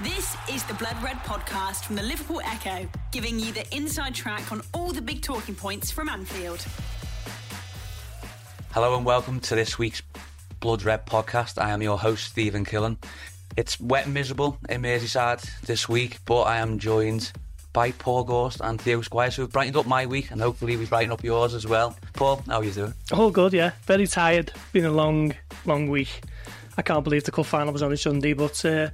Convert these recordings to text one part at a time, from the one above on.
This is the Blood Red podcast from the Liverpool Echo, giving you the inside track on all the big talking points from Anfield. Hello and welcome to this week's Blood Red podcast. I am your host, Stephen Killen. It's wet and miserable in Merseyside this week, but I am joined by Paul Gorst and Theo Squires, who have brightened up my week, and hopefully we brighten up yours as well. Paul, how are you doing? All good, yeah. Very tired. Been a long, long week. I can't believe the cup final was on Sunday, but uh,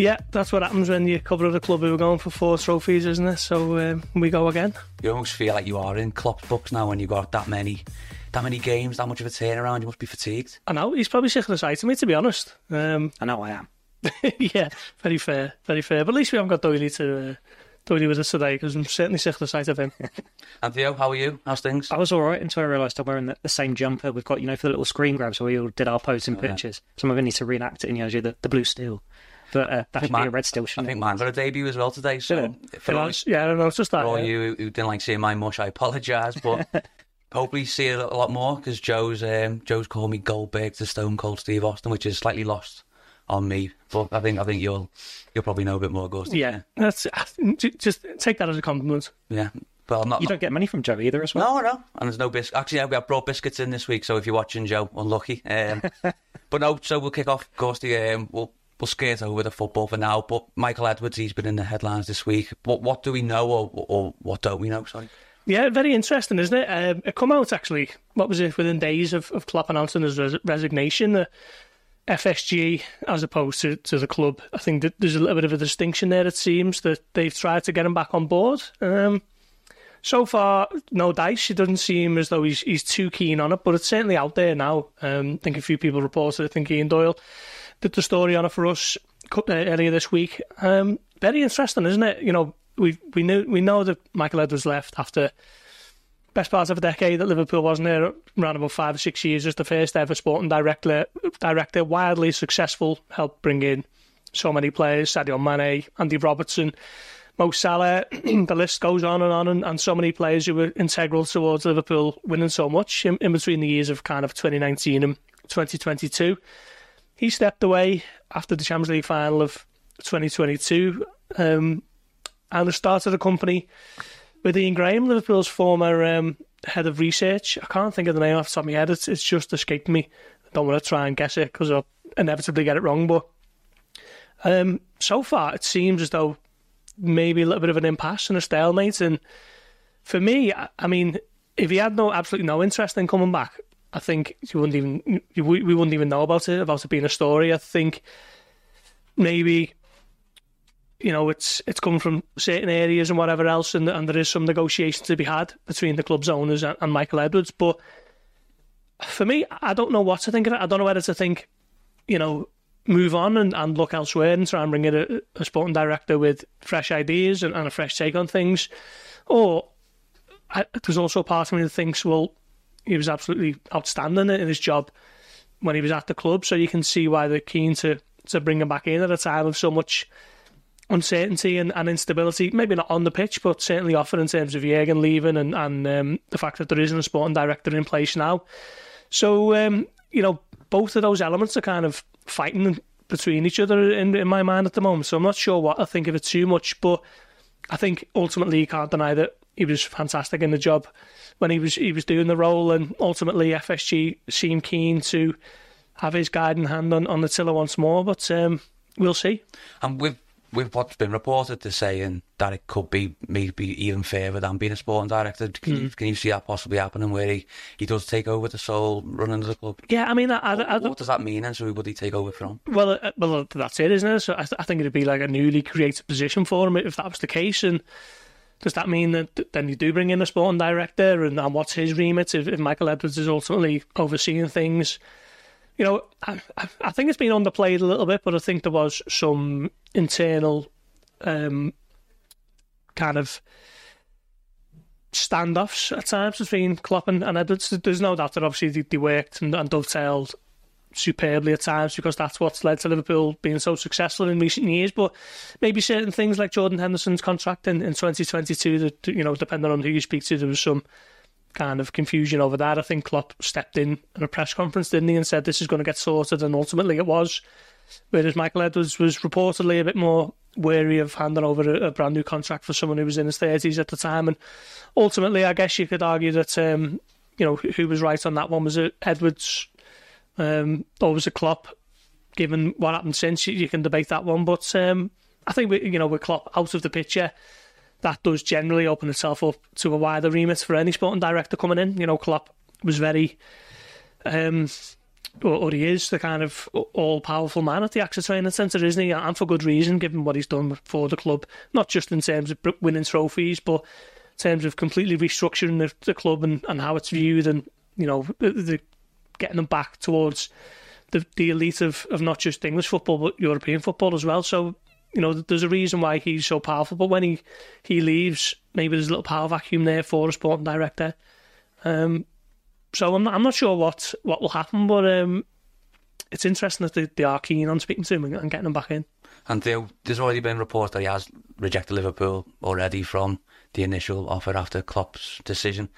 yeah, that's what happens when you cover the club who are going for four trophies, isn't it? So um, we go again. You almost feel like you are in Klopp's books now when you've got that many that many games, that much of a turnaround, you must be fatigued. I know, he's probably sick of the sight of me, to be honest. Um, I know I am. yeah, very fair, very fair. But at least we haven't got Doyley to uh, Doyley with us today because I'm certainly sick of the sight of him. and Theo, how are you? How's things? I was all right until I realised I'm wearing the, the, same jumper we've got, you know, for the little screen grabs where we all did our posing oh, pictures. Yeah. Some of it need to reenact it and, you know, do the, the blue steel. But uh, that should be a red steel, I think mine got a debut as well today. So, for all, yeah, I don't know, it's just that. For all yeah. you who didn't like seeing my mush, I apologise. But hopefully see it a lot more because Joe's um, Joe's called me Goldberg to Stone Cold Steve Austin, which is slightly lost on me. But I think I think you'll you'll probably know a bit more, Ghost. Yeah, that's just take that as a compliment. Yeah. But I'm not, you don't get money from Joe either, as well. No, no, and there's no biscuit. Actually, yeah, we have brought biscuits in this week, so if you're watching, Joe, unlucky. Um, but no, so we'll kick off, Ghosty. Um, we'll skate over the football for now. But Michael Edwards, he's been in the headlines this week. What what do we know, or or what don't we know? Sorry. Yeah, very interesting, isn't it? Um, it come out actually. What was it? Within days of, of Klopp announcing his res- resignation, the FSG as opposed to, to the club. I think that there's a little bit of a distinction there. It seems that they've tried to get him back on board. Um, so far, no dice. It doesn't seem as though he's he's too keen on it, but it's certainly out there now. Um, I think a few people reported. I think Ian Doyle did the story on it for us uh, earlier this week. Um, very interesting, isn't it? You know, we we knew we know that Michael Edwards left after best part of a decade that Liverpool wasn't there around about five or six years as the first ever sporting director director wildly successful helped bring in so many players Sadio Mane Andy Robertson Mo Salah the list goes on and on and, and, so many players who were integral towards Liverpool winning so much in, in between the years of kind of 2019 and 2022 he stepped away after the Champions League final of 2022 um, and started a company with Ian Graham, Liverpool's former um, head of research. I can't think of the name off the top of my head. It's, it's just escaped me. I don't want to try and guess it because I'll inevitably get it wrong. But um, so far, it seems as though maybe a little bit of an impasse and a stalemate. And for me, I, I mean, if he had no absolutely no interest in coming back, I think you wouldn't even you, we wouldn't even know about it about it being a story. I think maybe you know, it's it's come from certain areas and whatever else, and, and there is some negotiation to be had between the club's owners and, and, Michael Edwards. But for me, I don't know what to think of it. I don't know whether to think, you know, move on and, and look elsewhere and try and bring in a, a sporting director with fresh ideas and, and a fresh take on things, or I, there's also a part of me that thinks, well, he was absolutely outstanding in his job when he was at the club, so you can see why they're keen to to bring him back in at a time of so much uncertainty and, and instability, maybe not on the pitch, but certainly often in terms of Jurgen leaving and, and um, the fact that there isn't a sporting director in place now. So, um, you know, both of those elements are kind of fighting between each other in, in my mind at the moment. So I'm not sure what I think of it too much, but I think ultimately you can't deny that he was fantastic in the job when he was he was doing the role, and ultimately FSG seemed keen to have his guiding hand on, on the tiller once more. But um, we'll see. And with with what's been reported to saying that it could be maybe even further than being a sporting director. Can, mm. you, can you see that possibly happening where he, he does take over the sole running of the club? Yeah, I mean, I, I, what, what, does that mean and so who would he take over from? Well, uh, well, that's it, isn't it? So I, I think it'd be like a newly created position for him if that was the case. And does that mean that then you do bring in a sporting director and, and what's his remit if, if Michael Edwards is ultimately overseeing things? You know, I, I think it's been underplayed a little bit, but I think there was some internal um, kind of standoffs at times between Klopp and, and Edwards. There's no doubt that obviously they, they worked and, and dovetailed superbly at times because that's what's led to Liverpool being so successful in recent years. But maybe certain things like Jordan Henderson's contract in, in 2022, that you know, depending on who you speak to, there was some kind of confusion over that. I think Klopp stepped in at a press conference, didn't he, and said this is going to get sorted, and ultimately it was. whereas Michael Edwards was reportedly a bit more wary of handing over a, a brand new contract for someone who was in his thirties at the time. And ultimately, I guess you could argue that um, you know who was right on that one was it Edwards um, or was it Klopp? Given what happened since, you, you can debate that one. But um, I think we, you know with Klopp out of the picture, that does generally open itself up to a wider remit for any sporting director coming in. You know, Klopp was very. Um, or, or he is the kind of all powerful man at the AXA Training Centre, isn't he? And for good reason, given what he's done for the club, not just in terms of winning trophies, but in terms of completely restructuring the, the club and, and how it's viewed, and you know, the, the getting them back towards the the elite of, of not just English football but European football as well. So you know, there's a reason why he's so powerful. But when he he leaves, maybe there's a little power vacuum there for a sporting director. Um, so I'm not, I'm not sure what, what will happen, but um, it's interesting that they, they are keen on speaking to him and, and getting him back in. And Theo, there's already been reports that he has rejected Liverpool already from the initial offer after Klopp's decision.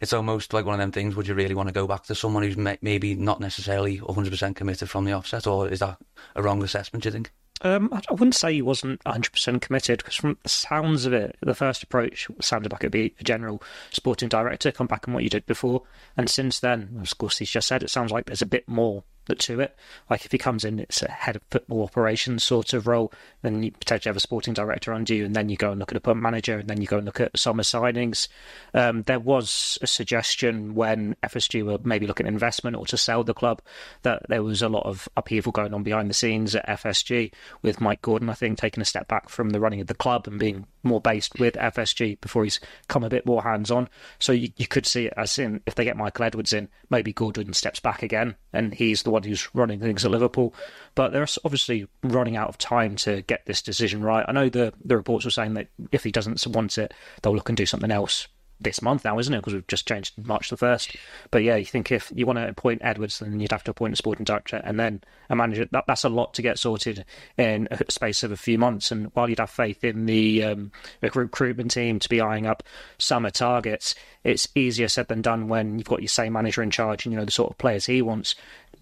It's almost like one of them things. Would you really want to go back to someone who's maybe not necessarily 100% committed from the offset, or is that a wrong assessment? Do you think? Um, I wouldn't say he wasn't 100% committed because, from the sounds of it, the first approach sounded like it'd be a general sporting director, come back on what you did before. And since then, of course, he's just said it sounds like there's a bit more to it. Like if he comes in, it's a head of football operations sort of role, then you potentially have a sporting director under you, and then you go and look at a manager, and then you go and look at summer signings. Um, there was a suggestion when FSG were maybe looking at investment or to sell the club that there was a lot of upheaval going on behind the scenes at FSG with Mike Gordon, I think, taking a step back from the running of the club and being more based with FSG before he's come a bit more hands on. So you, you could see it as in if they get Michael Edwards in, maybe Gordon steps back again and he's the one who's running things at Liverpool. But they're obviously running out of time to get this decision right. I know the the reports were saying that if he doesn't want it, they'll look and do something else this month now, isn't it? Because we've just changed March the 1st. But yeah, you think if you want to appoint Edwards, then you'd have to appoint a sporting director and then a manager. That, that's a lot to get sorted in a space of a few months. And while you'd have faith in the um, recruitment team to be eyeing up summer targets, it's easier said than done when you've got your same manager in charge and you know the sort of players he wants.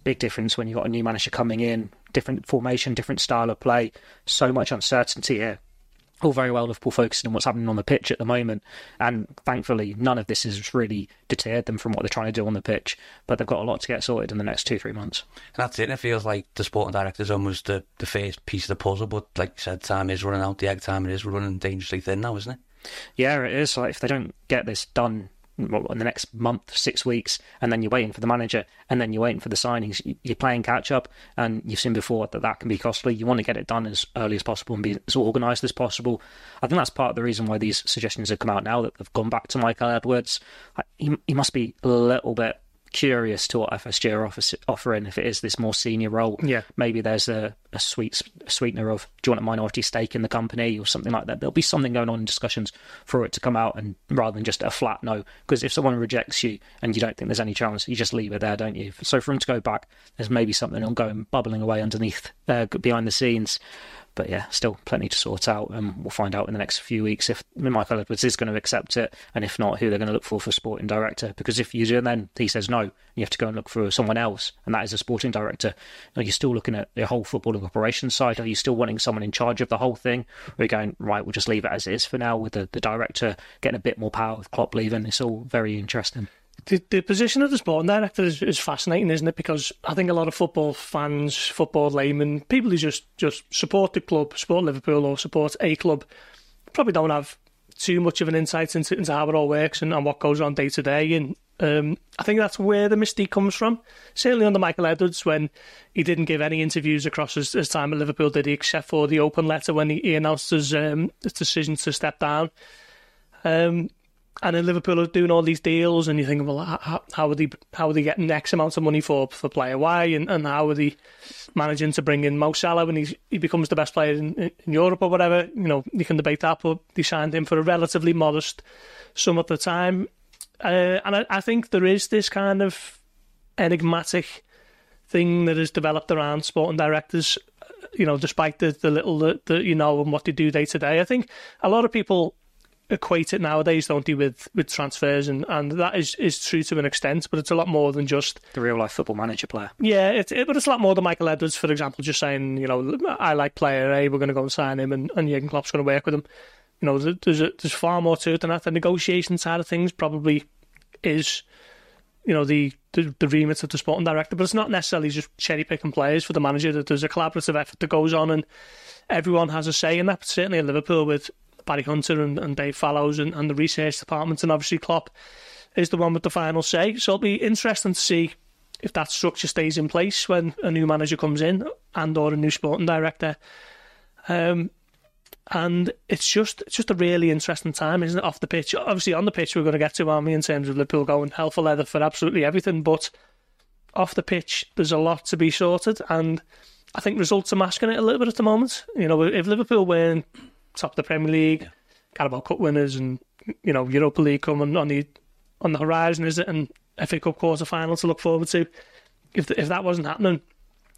Big difference when you've got a new manager coming in, different formation, different style of play. So much uncertainty here all very well Liverpool focusing on what's happening on the pitch at the moment, and thankfully none of this has really deterred them from what they're trying to do on the pitch. But they've got a lot to get sorted in the next two three months. And that's it. And it feels like the sporting director is almost the the first piece of the puzzle. But like you said, time is running out. The egg time is running dangerously thin now, isn't it? Yeah, it is. Like if they don't get this done in the next month, six weeks, and then you're waiting for the manager, and then you're waiting for the signings. You're playing catch up, and you've seen before that that can be costly. You want to get it done as early as possible and be as organised as possible. I think that's part of the reason why these suggestions have come out now that they've gone back to Michael Edwards. He, he must be a little bit curious to what FSG are offer, offering if it is this more senior role. Yeah. Maybe there's a, a sweet a sweetener of do you want a minority stake in the company or something like that. There'll be something going on in discussions for it to come out and rather than just a flat no. Because if someone rejects you and you don't think there's any chance, you just leave it there, don't you? So for him to go back, there's maybe something ongoing bubbling away underneath uh, behind the scenes. But yeah, still plenty to sort out, and we'll find out in the next few weeks if Michael Edwards is going to accept it, and if not, who they're going to look for for sporting director. Because if you do, and then he says no, you have to go and look for someone else, and that is a sporting director. Are you still looking at the whole footballing operations side? Are you still wanting someone in charge of the whole thing? Or are you going right? We'll just leave it as it is for now, with the, the director getting a bit more power with Klopp leaving. It's all very interesting. The, the position of the sporting director is, is fascinating, isn't it? Because I think a lot of football fans, football laymen, people who just, just support the club, support Liverpool or support a club, probably don't have too much of an insight into, into how it all works and, and what goes on day to day. And um, I think that's where the mystique comes from. Certainly under Michael Edwards, when he didn't give any interviews across his, his time at Liverpool, did he? Except for the open letter when he, he announced his, um, his decision to step down. Um, and then Liverpool are doing all these deals, and you think, well, how, how are they how are they getting X amount of money for for player Y, and, and how are they managing to bring in Mo Salah when he he becomes the best player in, in Europe or whatever? You know, you can debate that, but they signed him for a relatively modest sum at the time, uh, and I, I think there is this kind of enigmatic thing that has developed around sporting directors. You know, despite the the little that, that you know and what they do day to day, I think a lot of people equate it nowadays, don't they, with, with transfers, and, and that is, is true to an extent, but it's a lot more than just The real life football manager player. yeah, it, it, but it's a lot more than Michael Edwards, for example, just saying, you know, I like player A, we're going to go and sign him, and, and Jurgen Klopp's going to work with him. You know, there's a, there's far more to it than that. The negotiation side of things probably is, you know, the, the the remit of the sporting director, but it's not necessarily just cherry picking players for the manager. That there's a collaborative effort that goes on, and everyone has a say in that. Certainly in Liverpool with Barry Hunter and, and Dave Fallows and, and the research department, and obviously Klopp is the one with the final say. So it'll be interesting to see if that structure stays in place when a new manager comes in and or a new sporting director. Um, and it's just it's just a really interesting time, isn't it? Off the pitch, obviously on the pitch we're going to get to, we? In terms of Liverpool going hell for leather for absolutely everything, but off the pitch there's a lot to be sorted, and I think results are masking it a little bit at the moment. You know, if Liverpool win top of the Premier League, Carabao Cup winners, and you know Europa League coming on the on the horizon, is it? And FA Cup quarter final to look forward to. If the, if that wasn't happening,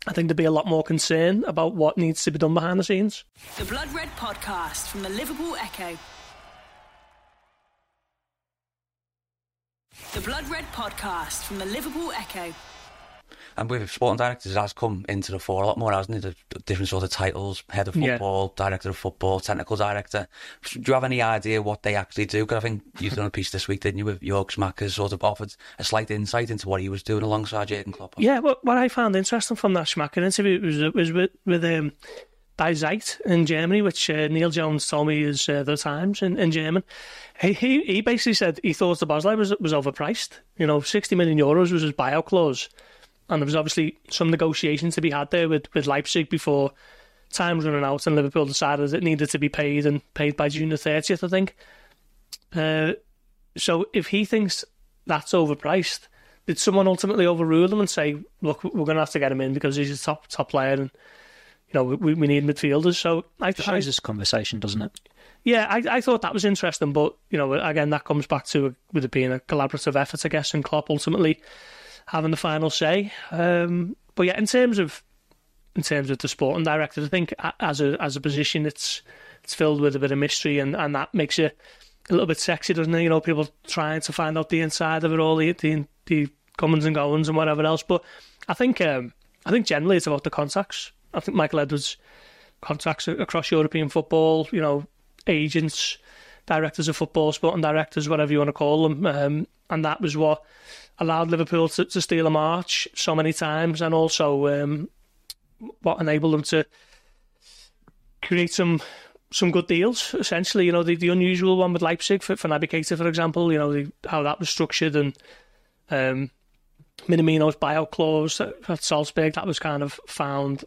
I think there'd be a lot more concern about what needs to be done behind the scenes. The Blood Red Podcast from the Liverpool Echo. The Blood Red Podcast from the Liverpool Echo. And with sporting directors, has come into the fore a lot more, hasn't it? The different sort of titles, head of Yeah. football, director of football, technical director. Do you have any idea what they actually do? Because I think you've done a piece this week, didn't you, with Jörg Schmadtke, sort of offered a slight insight into what he was doing alongside Jurgen Klopp. Yeah, what, what I found interesting from that Schmadtke interview was was with with um, Die Zeit in Germany, which uh, Neil Jones told me is uh, the Times in, in German. He, he he basically said he thought Szoboszlai was was overpriced. You know, sixty million euros was his buyout clause, and there was obviously some negotiations to be had there with, with Leipzig before time was running out, and Liverpool decided it needed to be paid and paid by June the thirtieth, I think. Uh, so if he thinks that's overpriced, did someone ultimately overrule him and say, "Look, we're going to have to get him in because he's a top top player, and you know we, we need midfielders." So I, It I shows this conversation, doesn't it? yeah, I, I thought that was interesting, but you know, again, that comes back to with it being a collaborative effort, I guess, and Klopp ultimately having the final say. Um, but yeah, in terms of in terms of the sporting director, I think as a as a position, it's it's filled with a bit of mystery, and, and that makes it a little bit sexy, doesn't it? You know, people trying to find out the inside of it all, the the, the comings and goings and whatever else. But I think um, I think generally it's about the contacts. I think Michael Edwards contacts across European football, you know, agents, directors of football, sporting directors, whatever you want to call them. Um, and that was what allowed Liverpool to, to steal a march so many times and also um, what enabled them to create some some good deals, essentially. You know, the, the unusual one with Leipzig for, for Naby Keita, for example, you know, the, how that was structured and um, Minamino's buyout clause at Salzburg, that was kind of found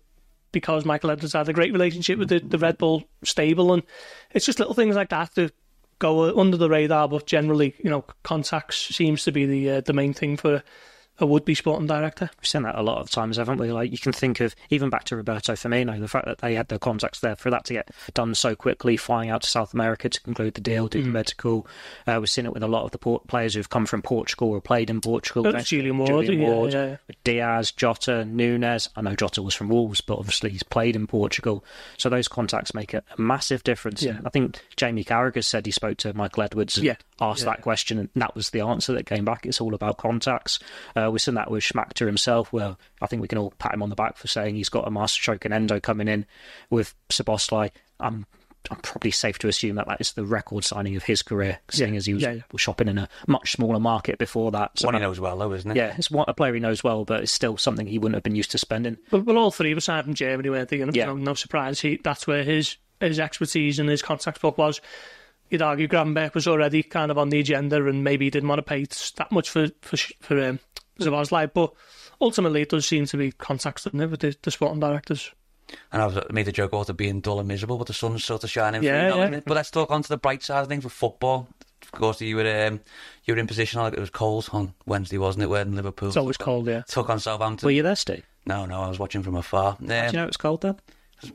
because Michael Edwards had a great relationship with the, the Red Bull stable, and it's just little things like that that go under the radar. But generally, you know, contacts seems to be the uh, the main thing for a would-be sporting director. We've seen that a lot of times, haven't we? Like you can think of even back to Roberto Firmino, the fact that they had their contacts there for that to get done so quickly, flying out to South America to conclude the deal, do the medical. Uh, we've seen it with a lot of the port players who've come from Portugal or played in Portugal. Uh, Don't- Julian Ward, Julian Ward, yeah, yeah. Diaz, Jota, Nunez. I know Jota was from Wolves, but obviously he's played in Portugal, so those contacts make a, massive difference. I think Jamie Carragher said he spoke to Michael Edwards and asked that question, and that was the answer that came back. It's all about contacts. Uh, we've seen that with Schmadtke himself, where I think we can all pat him on the back for saying he's got a masterstroke and Endo coming in with Szoboszlai. I'm, I'm probably safe to assume that that is the record signing of his career, seeing as he was Yeah, yeah. shopping in a much smaller market before that. So One he knows well, though, isn't it? yeah, it's one, a player he knows well, but it's still something he wouldn't have been used to spending. But, but all three were signed from Germany, weren't they? And, Yeah. you know, no surprise, he, that's where his his expertise and his contacts book was. You'd argue Gravenberch was already kind of on the agenda, and maybe he didn't want to pay that much for for for um, Szoboszlai, but ultimately it does seem to be contacts, doesn't it, with the, the sporting directors. And I was I made a joke about it being dull and miserable, but the sun's sort of shining. Yeah, yeah. But let's talk on to the bright side of things with football. Of course, you were um, you were in position. Like it was cold on Wednesday, wasn't it? When Liverpool It's always cold, yeah. took on Southampton. Were you there, Steve? No, no, I was watching from afar. Um, Do you know it was cold then?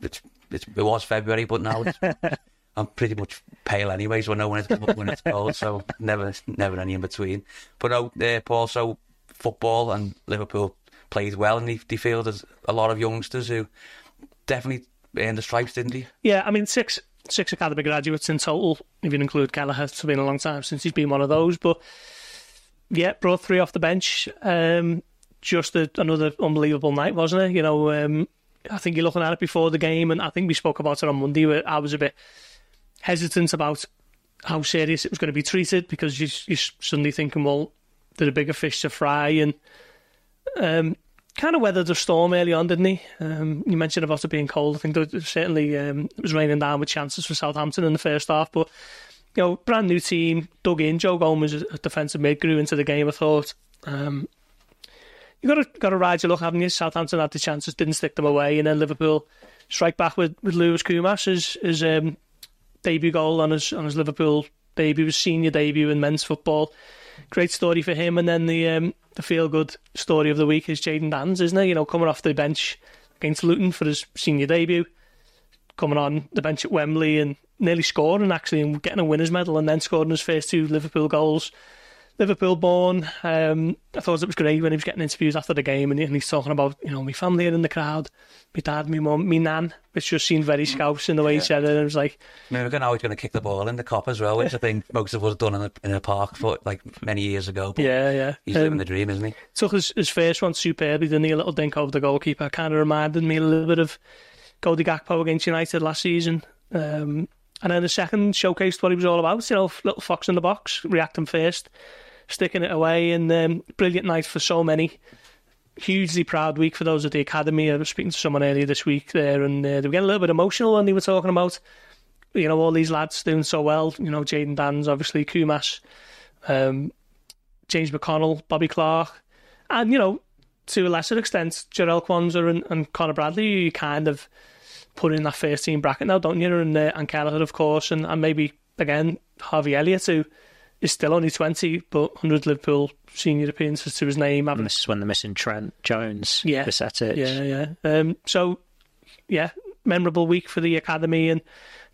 it's, it's, it was February, but now it's, I'm pretty much pale anyway, so I know when it's when it's cold. So never never any in between. But no, uh, Paul. So football and Liverpool played well, and they, they fielded a lot of youngsters who definitely earned the stripes, didn't he? Yeah, I mean six six academy graduates in total, if you include Kelleher. It's been a long time since he's been one of those, but yeah, brought three off the bench. Um, just a, another unbelievable night, wasn't it? You know, um, I think you're looking at it before the game, and I think we spoke about it on Monday. Where I was a bit hesitant about how serious it was going to be treated because you, you're suddenly thinking, well, there are bigger fish to fry, and um, kind of weathered the storm early on, didn't he? Um, you mentioned about it being cold. I think there, certainly um, it was raining down with chances for Southampton in the first half, but you know, brand new team, dug in. Joe Gomez, a defensive mid, grew into the game. I thought. Um, you got to got to ride your luck, haven't you? Southampton had the chances, didn't stick them away, and then Liverpool strike back with with Lewis Koumas his his um, debut goal on his on his Liverpool debut, his senior debut in men's football. Great story for him, and then the um, the feel good story of the week is Jayden Danns, isn't it? You know, coming off the bench against Luton for his senior debut, coming on the bench at Wembley and nearly scoring actually and getting a winners medal, and then scoring his first two Liverpool goals Liverpool born. Um, I thought it was great when he was getting interviews after the game and, he's talking about, you know, my family are in the crowd, my dad, my mum, my nan, which just seemed very scouse in the way yeah. he said it. And it was like. I mean, we're now he's going to kick the ball in the Kop as well, which I think most of us done in a, in a park for like many years ago. yeah, yeah. He's um, living the dream, isn't he? Took his, his first one superbly, didn't he? A little dink over the goalkeeper. Kind of reminded me a little bit of Cody Gakpo against United last season. Um, and then the second showcased what he was all about, you know, little fox in the box, reacting first sticking it away. And um, brilliant night for so many. Hugely proud week for those at the academy. I was speaking to someone earlier this week there, and uh, they were getting a little bit emotional when they were talking about, you know, all these lads doing so well. You know, Jayden Danns, obviously, Koumas, um, James McConnell, Bobby Clark, and, you know, to a lesser extent, Jarell Quansah and, and Conor Bradley, you kind of put in that first team bracket now, don't you? And, uh, and Kelleher, of course, and, and maybe, again, Harvey Elliott, who is still only 20, but 100 Liverpool senior appearances to his name. And this is when they're missing Trent, Jones, yeah, Bajcetic. Yeah, yeah. Um, so, yeah, memorable week for the academy. And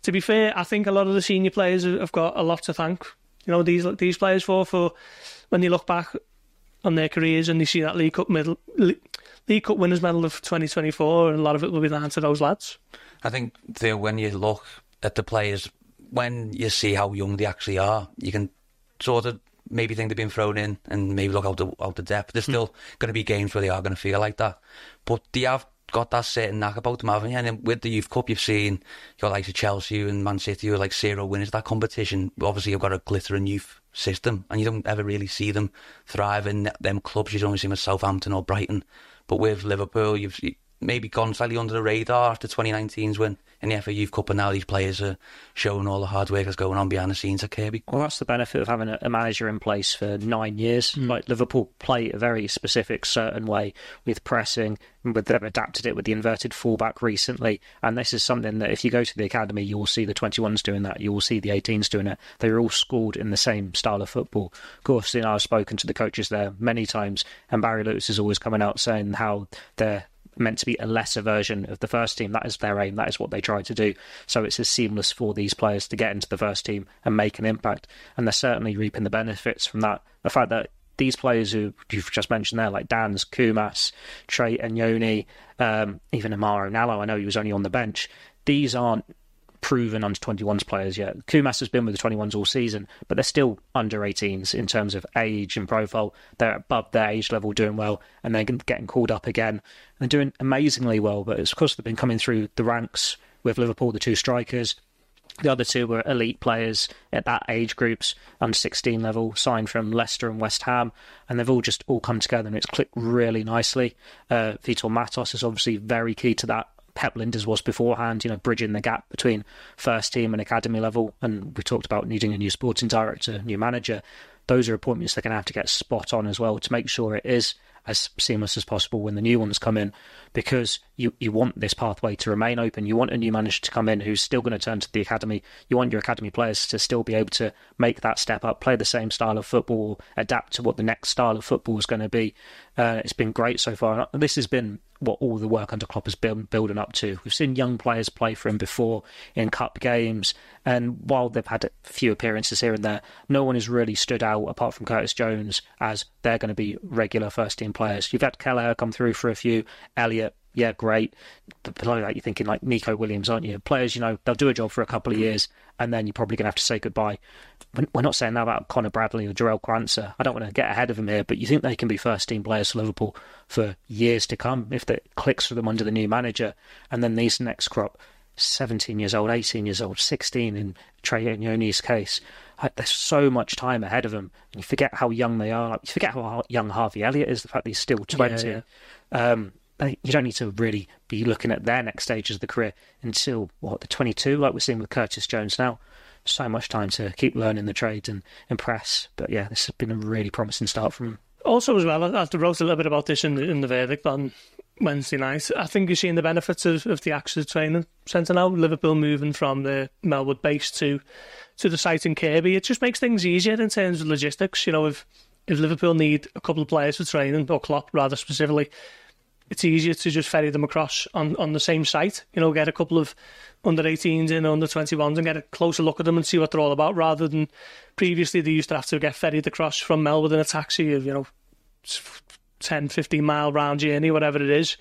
to be fair, I think a lot of the senior players have got a lot to thank. You know, these these players for for when they look back on their careers and they see that League Cup medal, League Cup winners medal of 2024, and a lot of it will be down to those lads. I think when you look at the players, when you see how young they actually are, you can sort of maybe think they've been thrown in and maybe look out the out the depth. There's hmm. still going to be games where they are going to feel like that, but they have got that certain knack about them, haven't you? And with the Youth Cup, you've seen your likes of Chelsea and Man City, who are like zero winners. That competition, obviously, you've got a glittering youth system, and you don't ever really see them thrive in them clubs. You only see them at Southampton or Brighton. But with Liverpool, you've maybe gone slightly under the radar after 2019's win in the FA Youth Cup, and now these players are showing all the hard work that's going on behind the scenes at Kirkby. Well, that's the benefit of having a, a manager in place for nine years. Mm. Like Liverpool play a very specific, certain way with pressing, with they've adapted it with the inverted fullback recently, and this is something that if you go to the academy, you will see the 21s doing that, you will see the 18s doing it. They're all schooled in the same style of football. Of course, you know, I've spoken to the coaches there many times, and Barry Lewis is always coming out saying how they're meant to be a lesser version of the first team. That is their aim. That is what they try to do. So it's as seamless for these players to get into the first team and make an impact. And they're certainly reaping the benefits from that. The fact that these players who you've just mentioned there, like Danns, Koumas, Trey and um, even Amara Nallo, I know he was only on the bench. These aren't proven under 21s players yet. Koumas has been with the 21s all season, but they're still under 18s in terms of age and profile. They're above their age level, doing well, and they're getting called up again. They're doing amazingly well, but it's because they've been coming through the ranks with Liverpool, the two strikers. The other two were elite players at that age groups, under 16 level, signed from Leicester and West Ham, and they've all just all come together and it's clicked really nicely. Uh, Vitor Matos is obviously very key to that Pep Lijnders was beforehand, you know, bridging the gap between first team and academy level. And we talked about needing a new sporting director, new manager. Those are appointments they're going to have to get spot on as well to make sure it is as seamless as possible when the new ones come in because you, you want this pathway to remain open. You want a new manager to come in who's still going to turn to the academy. You want your academy players to still be able to make that step up, play the same style of football, adapt to what the next style of football is going to be. Uh, it's been great so far. This has been what all the work under Klopp has been building up to. We've seen young players play for him before in cup games, and while they've had a few appearances here and there, no one has really stood out apart from Curtis Jones as they're going to be regular first team players. You've had Kelleher come through for a few, Elliott yeah, great. But below that, you're thinking like Nico Williams, aren't you? Players, you know, they'll do a job for a couple of years, and then you're probably going to have to say goodbye. We're not saying that about Conor Bradley or Jarell Quansah. I don't want to get ahead of them here, but you think they can be first team players for Liverpool for years to come if it clicks for them under the new manager, and then these next crop 17 years old, 18 years old, 16 in Trey Nyoni's case. There's so much time ahead of them. And you forget how young they are. Like, you forget how young Harvey Elliott is, the fact that he's still 20. Yeah, yeah. Um, you don't need to really be looking at their next stages of the career until, what, the 22, like we're seeing with Curtis Jones now. So much time to keep learning the trade and impress. But yeah, this has been a really promising start from him. Also, as well, I wrote a little bit about this in the, in the verdict on Wednesday night. I think you're seeing the benefits of, of the AXA training centre now. Liverpool moving from the Melwood base to to the site in Kirkby. It just makes things easier in terms of logistics. You know, if if Liverpool need a couple of players for training, or Klopp rather specifically, it's easier to just ferry them across on, on the same site. You know, get a couple of under 18s in, under 21s, and get a closer look at them and see what they're all about, rather than previously they used to have to get ferried across from Melwood in a taxi of, you know, 10, 15 mile round journey, whatever it is.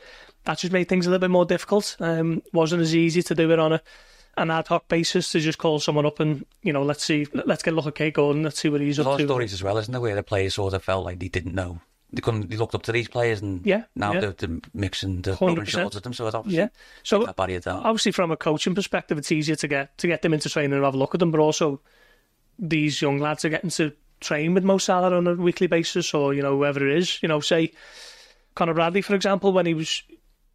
That just made things a little bit more difficult. Um, wasn't as easy to do it on a an ad hoc basis to just call someone up and you know let's see let's get a look at Kaide Gordon let's see what he's There's up to. A lot of stories as well, isn't there, where the players sort of felt like they didn't know. They couldn't. They looked up to these players, and yeah, now yeah. they're, they're mixing the rubbing shorts at them. So it's obviously yeah. So that barrier down. obviously, from a coaching perspective, it's easier to get to get them into training and have a look at them, but also these young lads are getting to train with Mo Salah on a weekly basis, or you know whoever it is. You know, say Conor Bradley, for example, when he was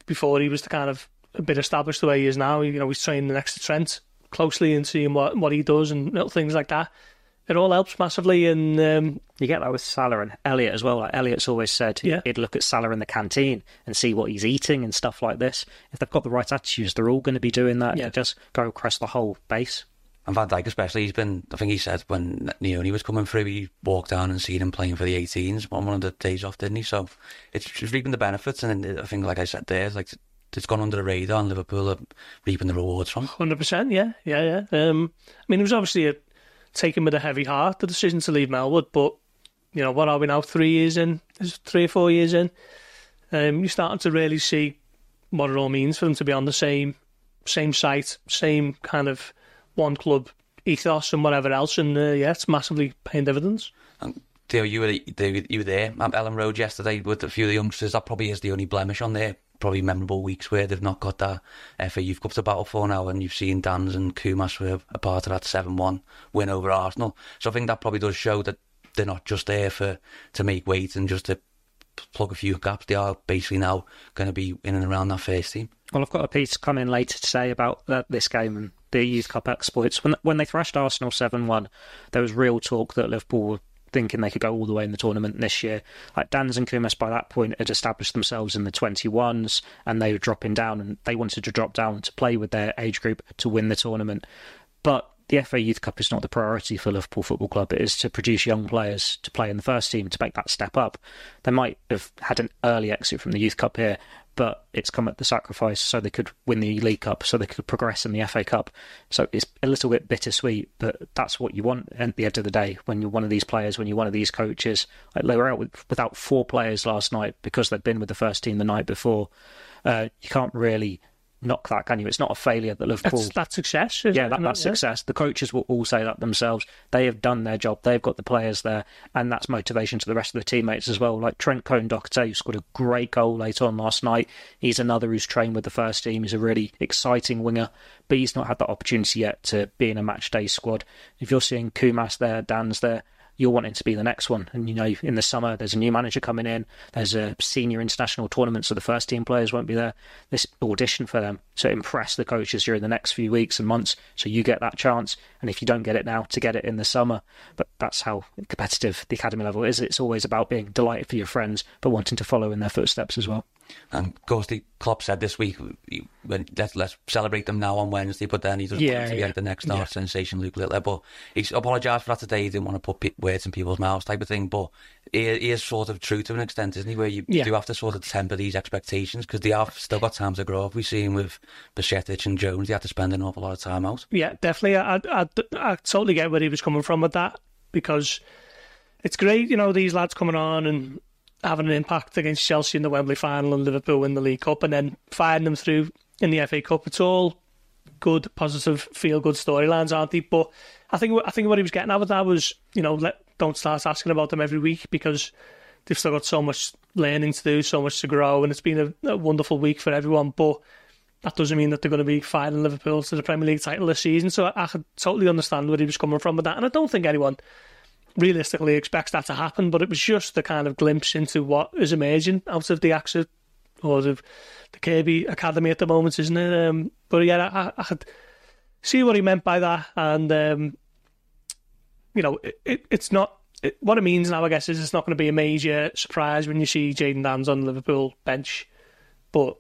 before he was the kind of a bit established the way he is now. You know, he's training next to Trent closely and seeing what what he does and little things like that. It all helps massively, and um, you get that with Salah and Elliott as well. Like Elliott's always said, Yeah. he'd look at Salah in the canteen and see what he's eating and stuff like this. If they've got the right attitudes, they're all going to be doing that. Yeah. Just go across the whole base. And Van Dijk especially, he's been, I think he said when Nyoni was coming through, he walked down and seen him playing for the 18s on one of the days off, didn't he? So it's reaping the benefits. And I think, like I said there, it's like it's gone under the radar and Liverpool are reaping the rewards from. Hundred percent, yeah, yeah, yeah. Um, I mean, it was obviously a, taken with a heavy heart the decision to leave Melwood, but you know, what are we now? Three years in, three or four years in. Um, you're starting to really see what it all means for them to be on the same same site, same kind of one club ethos and whatever else, and uh, yeah, it's massively paying dividends. And Theo, you were you were there at Elland Road yesterday with a few of the youngsters. That probably is the only blemish on there. Probably memorable weeks where they've not got that FA Youth Cup to battle for now, and you've seen Danns and Koumas were a part of that seven-one win over Arsenal. So I think that probably does show that they're not just there for to make weight and just to plug a few gaps. They are basically now going to be in and around that first team. Well, I've got a piece coming later today about this game and the Youth Cup exploits. When when they thrashed Arsenal seven one, there was real talk that Liverpool thinking they could go all the way in the tournament this year. Like Danns and Koumas by that point had established themselves in the 21s and they were dropping down and they wanted to drop down to play with their age group to win the tournament. But the FA Youth Cup is not the priority for Liverpool Football Club. It is to produce young players to play in the first team to make that step up. They might have had an early exit from the Youth Cup here, but it's come at the sacrifice so they could win the League Cup, so they could progress in the FA Cup. So it's a little bit bittersweet, but that's what you want at the end of the day when you're one of these players, when you're one of these coaches. Like they were out with, without four players last night because they'd been with the first team the night before. Uh, you can't really knock that, can you? It's not a failure that Liverpool. That's, that's success. Yeah, that, that's yeah. success. The coaches will all say that themselves. They have done their job. They've got the players there, and that's motivation to the rest of the teammates as well. Like Trent Kone-Doherty, who scored a great goal late on last night. He's another who's trained with the first team. He's a really exciting winger, but he's not had that opportunity yet to be in a match day squad. If you're seeing Koumas there, Danns there, you're wanting to be the next one. And you know, in the summer, there's a new manager coming in. There's a senior international tournament, so the first team players won't be there. This audition for them to impress the coaches during the next few weeks and months, so you get that chance. And if you don't get it now, to get it in the summer. But that's how competitive the academy level is. It's always about being delighted for your friends, but wanting to follow in their footsteps as well. And Ghosty Klopp said this week, let's let's celebrate them now on Wednesday, but then he just yeah, to be yeah. the next star yeah. sensation Luke Littler. But he's apologised for that today. He didn't want to put words in people's mouths, type of thing. But he, he is sort of true to an extent, isn't he? Where you yeah. do have to sort of temper these expectations because they have still got time to grow. We've seen with Bajcetic and Jones, they had to spend an awful lot of time out. Yeah, definitely. I, I, I totally get where he was coming from with that because it's great, you know, these lads coming on and having an impact against Chelsea in the Wembley final and Liverpool in the League Cup, and then firing them through in the FA Cup. It's all good, positive, feel good storylines, aren't they? But I think I think what he was getting at with that was, you know, let, don't start asking about them every week because they've still got so much learning to do, so much to grow, and it's been a, a wonderful week for everyone. But that doesn't mean that they're going to be fighting Liverpool to the Premier League title this season. So I, I could totally understand where he was coming from with that, and I don't think anyone realistically expects that to happen. But it was just the kind of glimpse into what is emerging out of the AXA or the, the Kirkby Academy at the moment, isn't it? Um, but yeah, I, I could see what he meant by that, and um, you know, it, it, it's not. It, what it means now, I guess, is it's not going to be a major surprise when you see Jayden Danns on the Liverpool bench. But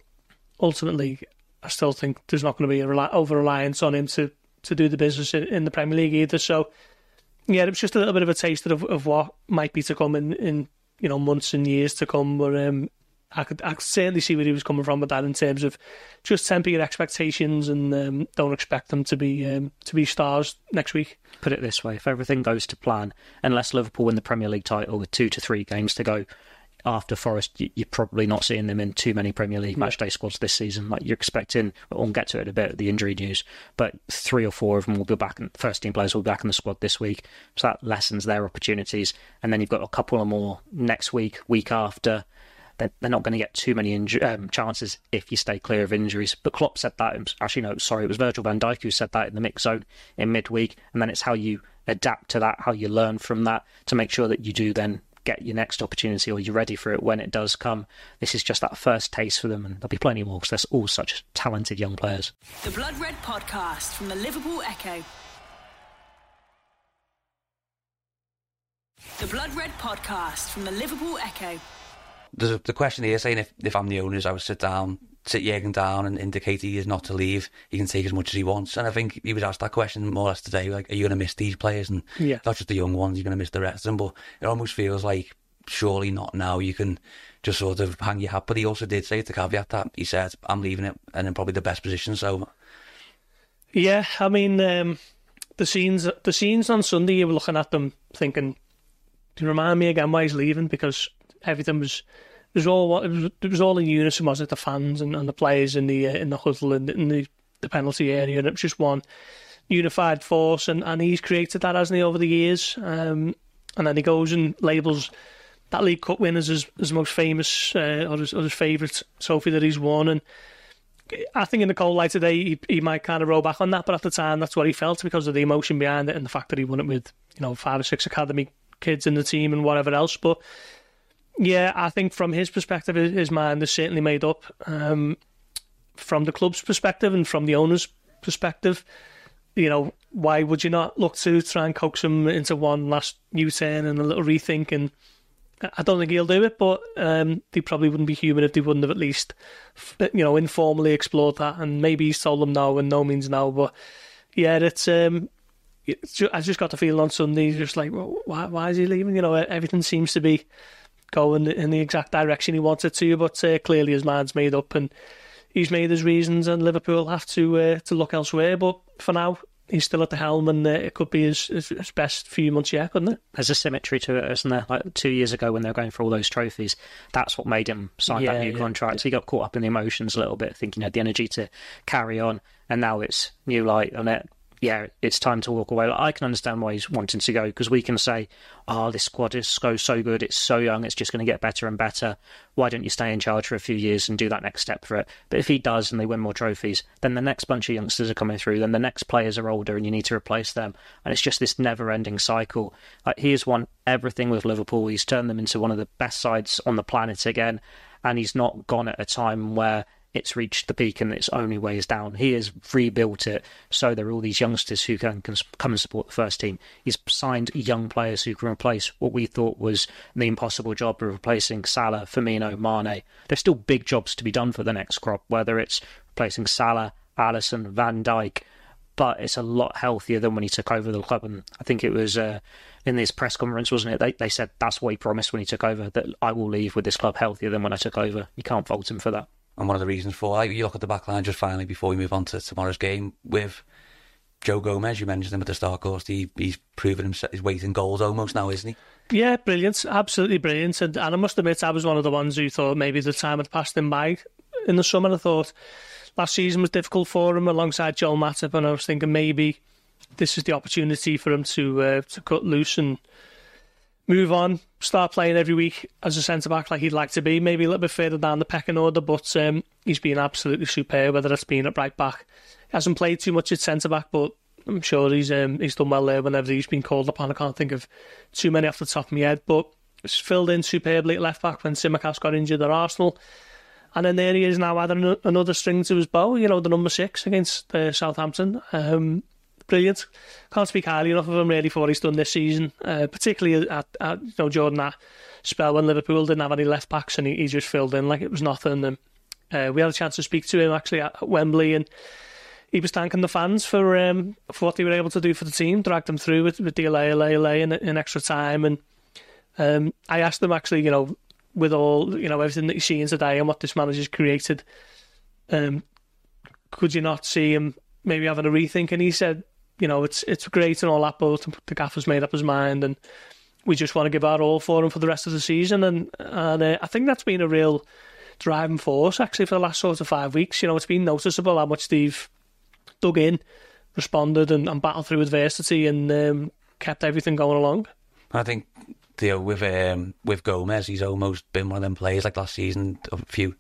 ultimately, I still think there's not going to be a over reliance on him to, to do the business in, in, the Premier League either. So, yeah, it was just a little bit of a taster of, of what might be to come in, in you know months and years to come. But um, I could I could certainly see where he was coming from with that in terms of just temper your expectations and um, don't expect them to be um, to be stars next week. Put it this way: if everything goes to plan, unless Liverpool win the Premier League title with two to three games to go, after Forest, you're probably not seeing them in too many Premier League matchday squads this season. Like you're expecting, we'll get to it a bit, the injury news, but three or four of them will be back, and first team players will be back in the squad this week. So that lessens their opportunities. And then you've got a couple of more next week, week after. They're, they're not going to get too many inju- um, chances if you stay clear of injuries. But Klopp said that. Actually, no, sorry, it was Virgil van Dijk who said that in the mix zone in midweek. And then it's how you adapt to that, how you learn from that to make sure that you do then get your next opportunity or you're ready for it when it does come. This is just that first taste for them, and there'll be plenty more because they're all such talented young players. The Blood Red Podcast from the Liverpool Echo. The Blood Red Podcast from the Liverpool Echo. There's a, the question here saying if, if I'm the owners, I would sit down sit Jurgen down and indicate he is not to leave. He can take as much as he wants. And I think he was asked that question more or less today, like, are you going to miss these players? And yeah. not just the young ones, you're going to miss the rest of them. But it almost feels like, surely not now. You can just sort of hang your hat. But he also did say to caveat that he said, I'm leaving it and in probably the best position. So, yeah, I mean, um, the scenes the scenes on Sunday, you were looking at them thinking, do you remind me again why he's leaving? Because everything was it was all it was, it was all in unison, was it? The fans and, and the players in the uh, in the huddle and in the, the penalty area, and it was just one unified force. And, and he's created that, hasn't he, over the years? Um, and then he goes and labels that League Cup win as his, his most famous uh, or his, his favourite trophy that he's won. And I think in the cold light today, he, he might kind of roll back on that, but at the time, that's what he felt because of the emotion behind it and the fact that he won it with you know five or six academy kids in the team and whatever else. But yeah, I think from his perspective, his mind is certainly made up. Um, from the club's perspective and from the owner's perspective, you know, why would you not look to try and coax him into one last U-turn and a little rethink? And I don't think he'll do it, but um, they probably wouldn't be human if they wouldn't have at least, you know, informally explored that. And maybe he's told them no, and no means no. But yeah, it's um, it's just, I just got the feeling on Sunday, just like, well, why, why is he leaving? You know, everything seems to be go in the, in the exact direction he wanted to, but uh, clearly his mind's made up and he's made his reasons, and Liverpool have to uh, to look elsewhere. But for now, he's still at the helm, and uh, it could be his, his, best few months yet, couldn't it? There's a symmetry to it, isn't there? Like two years ago when they were going for all those trophies, that's what made him sign yeah, that new yeah, contract. So he got caught up in the emotions a little bit, thinking he had the energy to carry on, and now it's new light on it yeah, it's time to walk away. Like, I can understand why he's wanting to go because we can say, oh, this squad is so, so good. It's so young. It's just going to get better and better. Why don't you stay in charge for a few years and do that next step for it? But if he does and they win more trophies, then the next bunch of youngsters are coming through. Then the next players are older and you need to replace them. And it's just this never ending cycle. Like, he has won everything with Liverpool. He's turned them into one of the best sides on the planet again. And he's not gone at a time where it's reached the peak and its only way is down. He has rebuilt it so there are all these youngsters who can, can come and support the first team. He's signed young players who can replace what we thought was the impossible job of replacing Salah, Firmino, Mane. There's still big jobs to be done for the next crop, whether it's replacing Salah, Alisson, Van Dijk, but it's a lot healthier than when he took over the club. And I think it was uh, in this press conference, wasn't it? They, they said that's what he promised when he took over that I will leave with this club healthier than when I took over. You can't fault him for that and one of the reasons for like, you look at the back line just finally before we move on to tomorrow's game with Joe Gomez. You mentioned him at the start, course. He, he's proven himself his weight in goals almost now, isn't he? Yeah, brilliant, absolutely brilliant. And, and I must admit, I was one of the ones who thought maybe the time had passed him by in the summer. I thought last season was difficult for him alongside Joel Matip, and I was thinking maybe this is the opportunity for him to uh, to cut loose and move on, start playing every week as a centre back like he'd like to be, maybe a little bit further down the pecking order. But um, he's been absolutely superb, whether it's been at right back. He hasn't played too much at centre back, but I'm sure he's um, he's done well there whenever he's been called upon. I can't think of too many off the top of my head, but it's filled in superbly at left back when Tsimikas got injured at Arsenal. And then there he is now adding another string to his bow, you know, the number six against uh, Southampton. Um, brilliant. Can't speak highly enough of him really for what he's done this season, uh, particularly at, at, you know Jordan that spell when Liverpool didn't have any left backs and he, he just filled in like it was nothing. And uh, we had a chance to speak to him actually at, Wembley and he was thanking the fans for um, for what they were able to do for the team, dragged them through with, with the LA, LA, LA in, in extra time. And um, I asked them actually, you know, with all you know everything that you're seeing today and what this manager's created, um, could you not see him maybe having a rethink? And he said, you know, it's it's great and all that, but the gaffer's made up his mind, and we just want to give our all for him for the rest of the season. And and uh, I think that's been a real driving force actually for the last sort of five weeks. You know, it's been noticeable how much they've dug in, responded, and, and battled through adversity, and um, kept everything going along. I think you know, with um, with Gomez, he's almost been one of them players like last season. A few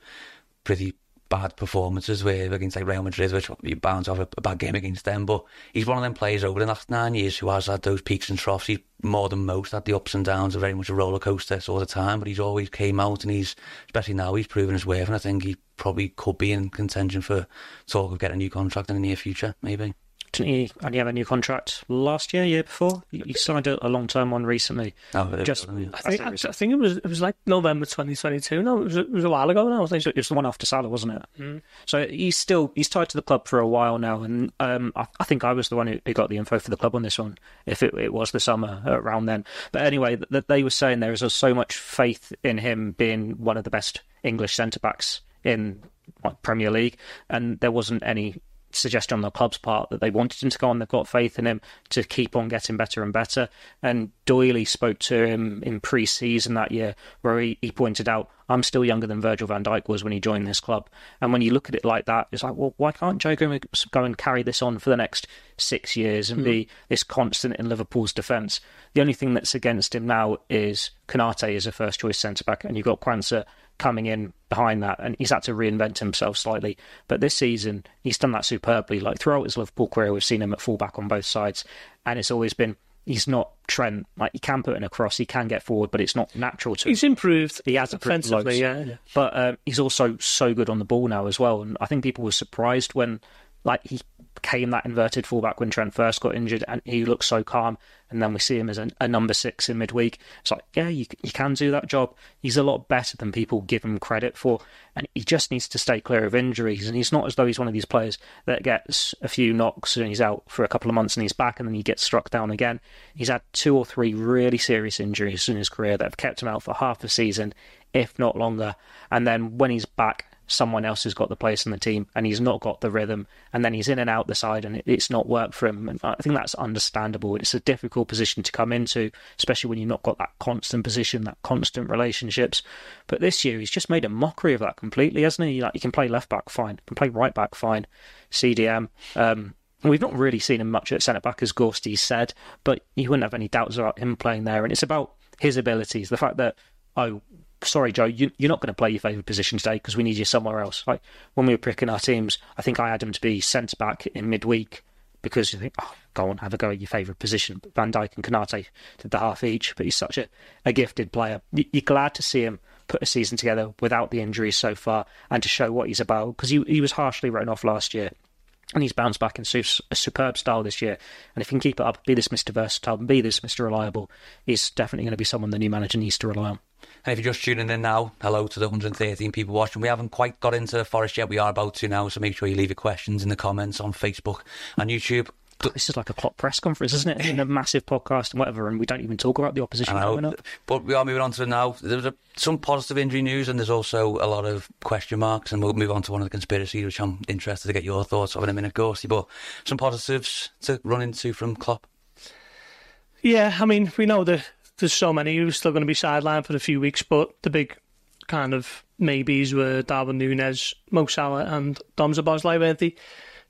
pretty bad performances where against like Real Madrid, which you to have a, a, bad game against them. But he's one of them players over the last nine years who has had those peaks and troughs. He's more than most had the ups and downs are very much a roller coaster all the time. But he's always came out and he's especially now he's proven his worth. And I think he probably could be in contention for talk of getting a new contract in the near future, maybe. Didn't he only have a new contract last year, year before? He signed a, a long term one recently. Oh, just I think, I, I, think it was it was like November 2022. No, it was, it was a while ago now. I think it was the one after Salah, wasn't it? Mm. So he's still he's tied to the club for a while now, and um, I, I, think I was the one who, who, got the info for the club on this one. If it, it was the summer around then, but anyway, that they were saying there is so much faith in him being one of the best English centre backs in like, Premier League, and there wasn't any suggestion on the club's part that they wanted him to go on. They've got faith in him to keep on getting better and better. And Doyley spoke to him in pre-season that year, where he, he pointed out, "I'm still younger than Virgil Van Dijk was when he joined this club." And when you look at it like that, it's like, well, why can't Joe Gomez go and carry this on for the next six years and mm. be this constant in Liverpool's defence? The only thing that's against him now is Konate is a first choice centre back, and you've got Quansah coming in behind that, and he's had to reinvent himself slightly. But this season, he's done that superbly. Like throughout his Liverpool career, we've seen him at fullback on both sides, and it's always been he's not Trent. Like he can put in a cross, he can get forward, but it's not natural to. He's him. improved. He has offensively, yeah, yeah, But um, he's also so good on the ball now as well, and I think people were surprised when like he became that inverted fullback when Trent first got injured, and he looked so calm. And then we see him as a, a number six in midweek. It's like, yeah, you, you can do that job. He's a lot better than people give him credit for, and he just needs to stay clear of injuries. And he's not as though he's one of these players that gets a few knocks and he's out for a couple of months and he's back, and then he gets struck down again. He's had two or three really serious injuries in his career that have kept him out for half a season, if not longer. And then when he's back, someone else has got the place in the team and he's not got the rhythm and then he's in and out the side and it's not worked for him and I think that's understandable it's a difficult position to come into especially when you've not got that constant position that constant relationships but this year he's just made a mockery of that completely hasn't he like he can play left back fine can play right back fine CDM um, We've not really seen him much at centre back, as Gorsty said, but you wouldn't have any doubts about him playing there. And it's about his abilities. The fact that, oh, sorry, Joe, you, are not going to play your favourite position today because we need you somewhere else. Like when we were picking our teams, I think I had him to be centre back in midweek because you think, oh, go on, have a go at your favourite position. Van Dijk and Konate did the half each, but he's such a, a gifted player. You're glad to see him put a season together without the injuries so far and to show what he's about because he, he was harshly written off last year. And he's bounced back in a superb style this year. And if he can keep it up, be this Mr. Versatile, and be this Mr. Reliable, he's definitely going to be someone the new manager needs to rely on. And if you're just tuning in now, hello to the 113 people watching. We haven't quite got into the Forest yet. We are about to now, so make sure you leave your questions in the comments on Facebook and YouTube. This is like a Klopp press conference, isn't it? In a massive podcast and whatever, and we don't even talk about the opposition coming up. But we are moving on to now. There's a, some positive injury news, and there's also a lot of question marks, and we'll move on to one of the conspiracies, which I'm interested to get your thoughts on in a minute, Gorsty. But some positives to run into from Klopp. Yeah, I mean, we know the there's so many who's still going to be sidelined for a few weeks, but the big kind of maybes were Darwin Núñez, Mo Salah, and Dom Szoboszlai, weren't they?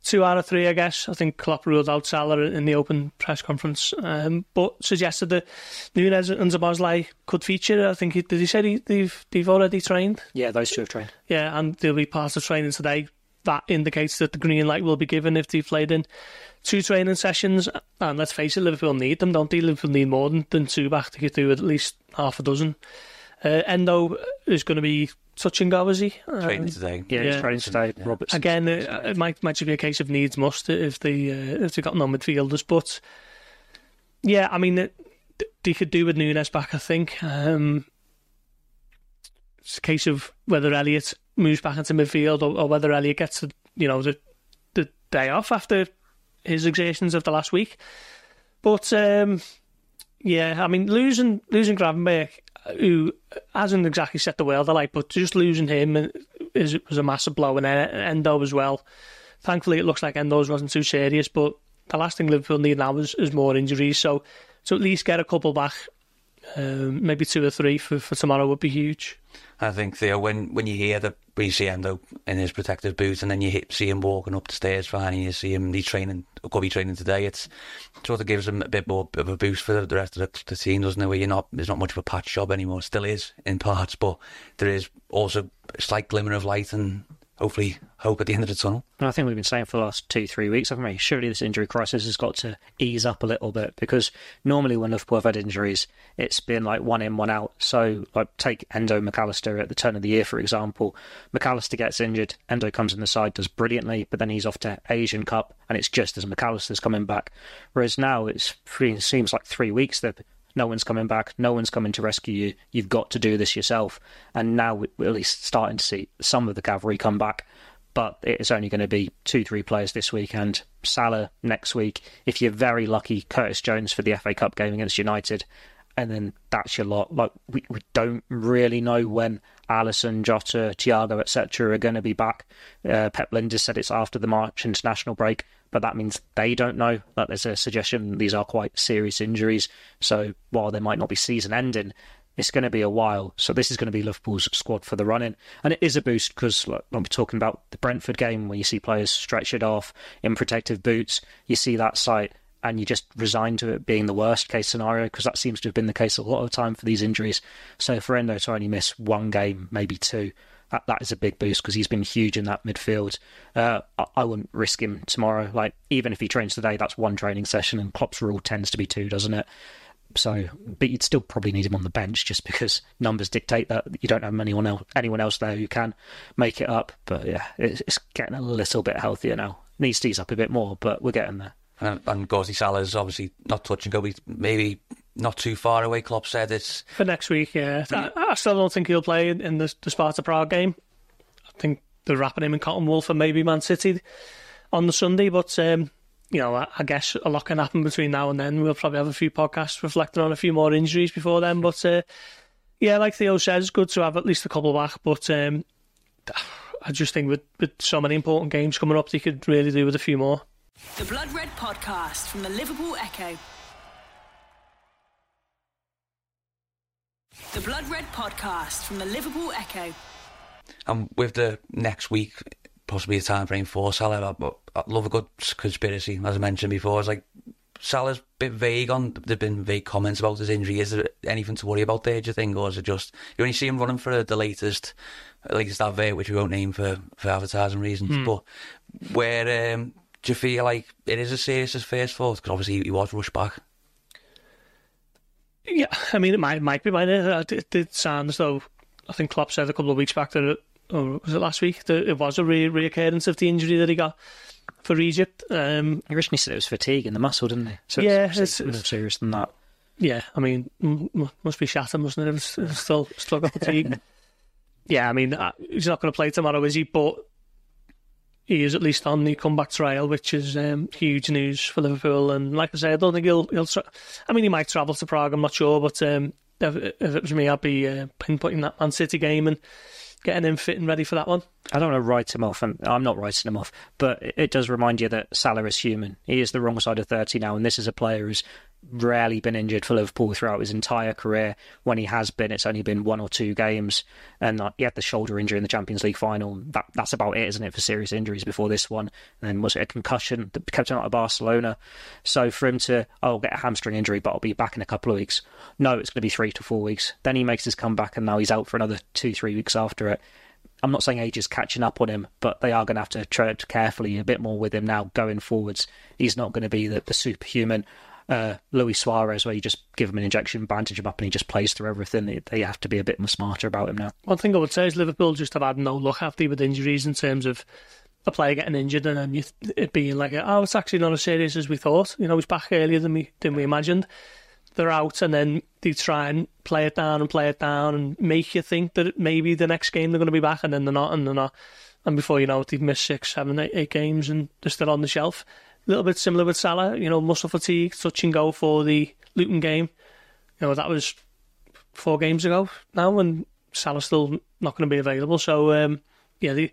Two out of three, I guess. I think Klopp ruled out Salah in the open press conference, um, but suggested that Núñez and Szoboszlai could feature. I think he, did he say he, they've they've already trained? Yeah, those two have trained. Yeah, and they'll be part of training today. That indicates that the green light will be given if they've played in two training sessions. And let's face it, Liverpool need them, don't they? Liverpool need more than, than two back to get through at least half a dozen. Uh, Endo is going to be touch and go, is he? Training Um, today. Yeah, Yeah. he's training today. Roberts Again, uh, it might might just be a case of needs must if they uh, if they got no midfielders. But yeah, I mean, it, they could do with Nunez back. I think um, it's a case of whether Elliott moves back into midfield or, or whether Elliott gets the you know the the day off after his exertions of the last week. But um, yeah, I mean, losing losing Gravenberch, who hasn't exactly set the world alight, but just losing him is was a massive blow, and Endo as well. Thankfully, it looks like Endo's wasn't too serious, but the last thing Liverpool need now is, is more injuries. So to at least get a couple back, um, maybe two or three for, for tomorrow would be huge. I think Theo, when when you hear that we see Endo in his protective boots, and then you hit, see him walking up the stairs fine, and you see him he's training, could be training today. It's sort of gives him a bit more of a boost for the rest of the, the team, doesn't it? Where you're not there's not much of a patch job anymore. Still is in parts, but there is also a slight glimmer of light and hopefully hope at the end of the tunnel. And I think we've been saying for the last two, three weeks, haven't we? Surely this injury crisis has got to ease up a little bit because normally when Liverpool have had injuries, it's been like one in, one out. So, like, take Endo Mac Allister at the turn of the year, for example. Mac Allister gets injured, Endo comes in the side, does brilliantly, but then he's off to Asian Cup, and it's just as Mac Allister's coming back. Whereas now it's three, it seems like three weeks that no one's coming back, no one's coming to rescue you. You've got to do this yourself. And now we're at least starting to see some of the cavalry come back but it's only going to be two, three players this week and Salah next week. If you're very lucky, Curtis Jones for the FA Cup game against United, and then that's your lot. Like we, we don't really know when Alisson, Jota, Thiago, etc. are going to be back. Uh, Pep Lijnders said it's after the March international break, but that means they don't know. That there's a suggestion these are quite serious injuries. So while they might not be season ending, it's going to be a while. So this is going to be Liverpool's squad for the run-in, and it is a boost because like, we're talking about the Brentford game, where you see players stretch it off in protective boots, you see that sight, and you just resign to it being the worst case scenario because that seems to have been the case a lot of time for these injuries. So for Endo to only miss one game, maybe two. That, that is a big boost because he's been huge in that midfield. Uh, I, I wouldn't risk him tomorrow. Like even if he trains today, that's one training session, and Klopp's rule tends to be two, doesn't it? So, but you'd still probably need him on the bench just because numbers dictate that you don't have anyone else, anyone else there who can make it up. But yeah, it's, it's getting a little bit healthier now. Needs to ease up a bit more, but we're getting there. And, and Ghazi Salah's obviously not touching go, he's maybe not too far away. Klopp said it's For next week, yeah. I, I still don't think he'll play in, in the, the Sparta Prague game. I think they're wrapping him in Cotton Wool for maybe Man City on the Sunday, but um, you know, I, I guess a lot can happen between now and then. We'll probably have a few podcasts reflecting on a few more injuries before then. But uh, yeah, like Theo says, good to have at least a couple back. But um, I just think with, with so many important games coming up, they could really do with a few more. The Blood Red Podcast from the Liverpool Echo. The Blood Red Podcast from the Liverpool Echo. And with the next week, possibly a time frame for Salah, but I love a good conspiracy, as I mentioned before. It's like Salah's a bit vague on. There've been vague comments about his injury. Is there anything to worry about there? Do you think, or is it just you only see him running for the latest, latest advert, which we won't name for for advertising reasons? But where um, do you feel like it is as serious as first thought? Because obviously he was rushed back. Yeah, I mean, it might might be, might it? It did sound as though I think Klopp said a couple of weeks back that, it, or was it last week, that it was a re- reoccurrence of the injury that he got for Egypt. Um, He originally said it was fatigue in the muscle, didn't he? So Yeah, it's, it's- it's more serious than that. yeah, I mean, m- must be shattered, mustn't it? It's, it's still still got fatigue. yeah, I mean, uh, he's not going to play tomorrow, is he? But he is at least on the comeback trial, which is um, huge news for Liverpool. And like I say, I don't think he'll he'll. Tra- I mean, he might travel to Prague. I'm not sure, but um, if, if it was me, I'd be uh, pinpointing that Man City game and getting him fit and ready for that one. I don't want to write him off, and I'm not writing him off, but it- it does remind you that Salah is human. He is the wrong side of 30 now, and this is a player who's rarely been injured for Liverpool throughout his entire career. When he has been, it's only been one or two games, and uh, he had the shoulder injury in the Champions League final. That, that's about it, isn't it, for serious injuries before this one? And then was it a concussion that kept him out of Barcelona? So for him to, oh, get a hamstring injury, but I'll be back in a couple of weeks. No, it's going to be three to four weeks. Then he makes his comeback, and now he's out for another two, three weeks after it. I'm not saying age is catching up on him, but they are going to have to tread carefully a bit more with him now going forwards. He's not going to be the, the superhuman uh, Luis Suarez where you just give him an injection, bandage him up, and he just plays through everything. They, they have to be a bit more smarter about him now. One thing I would say is Liverpool just have had no luck after with injuries in terms of a player getting injured and then you, it being like, oh, it's actually not as serious as we thought. You know, he's back earlier than we than we imagined. They're out and then they try and play it down and play it down and make you think that maybe the next game they're going to be back and then they're not and they're not. And before you know it, they've missed six, seven, eight, eight games and they're still on the shelf. Little bit similar with Salah, you know, muscle fatigue, touch and go for the Luton game. You know, that was four games ago now, and Salah's still not going to be available. So, um, yeah, they,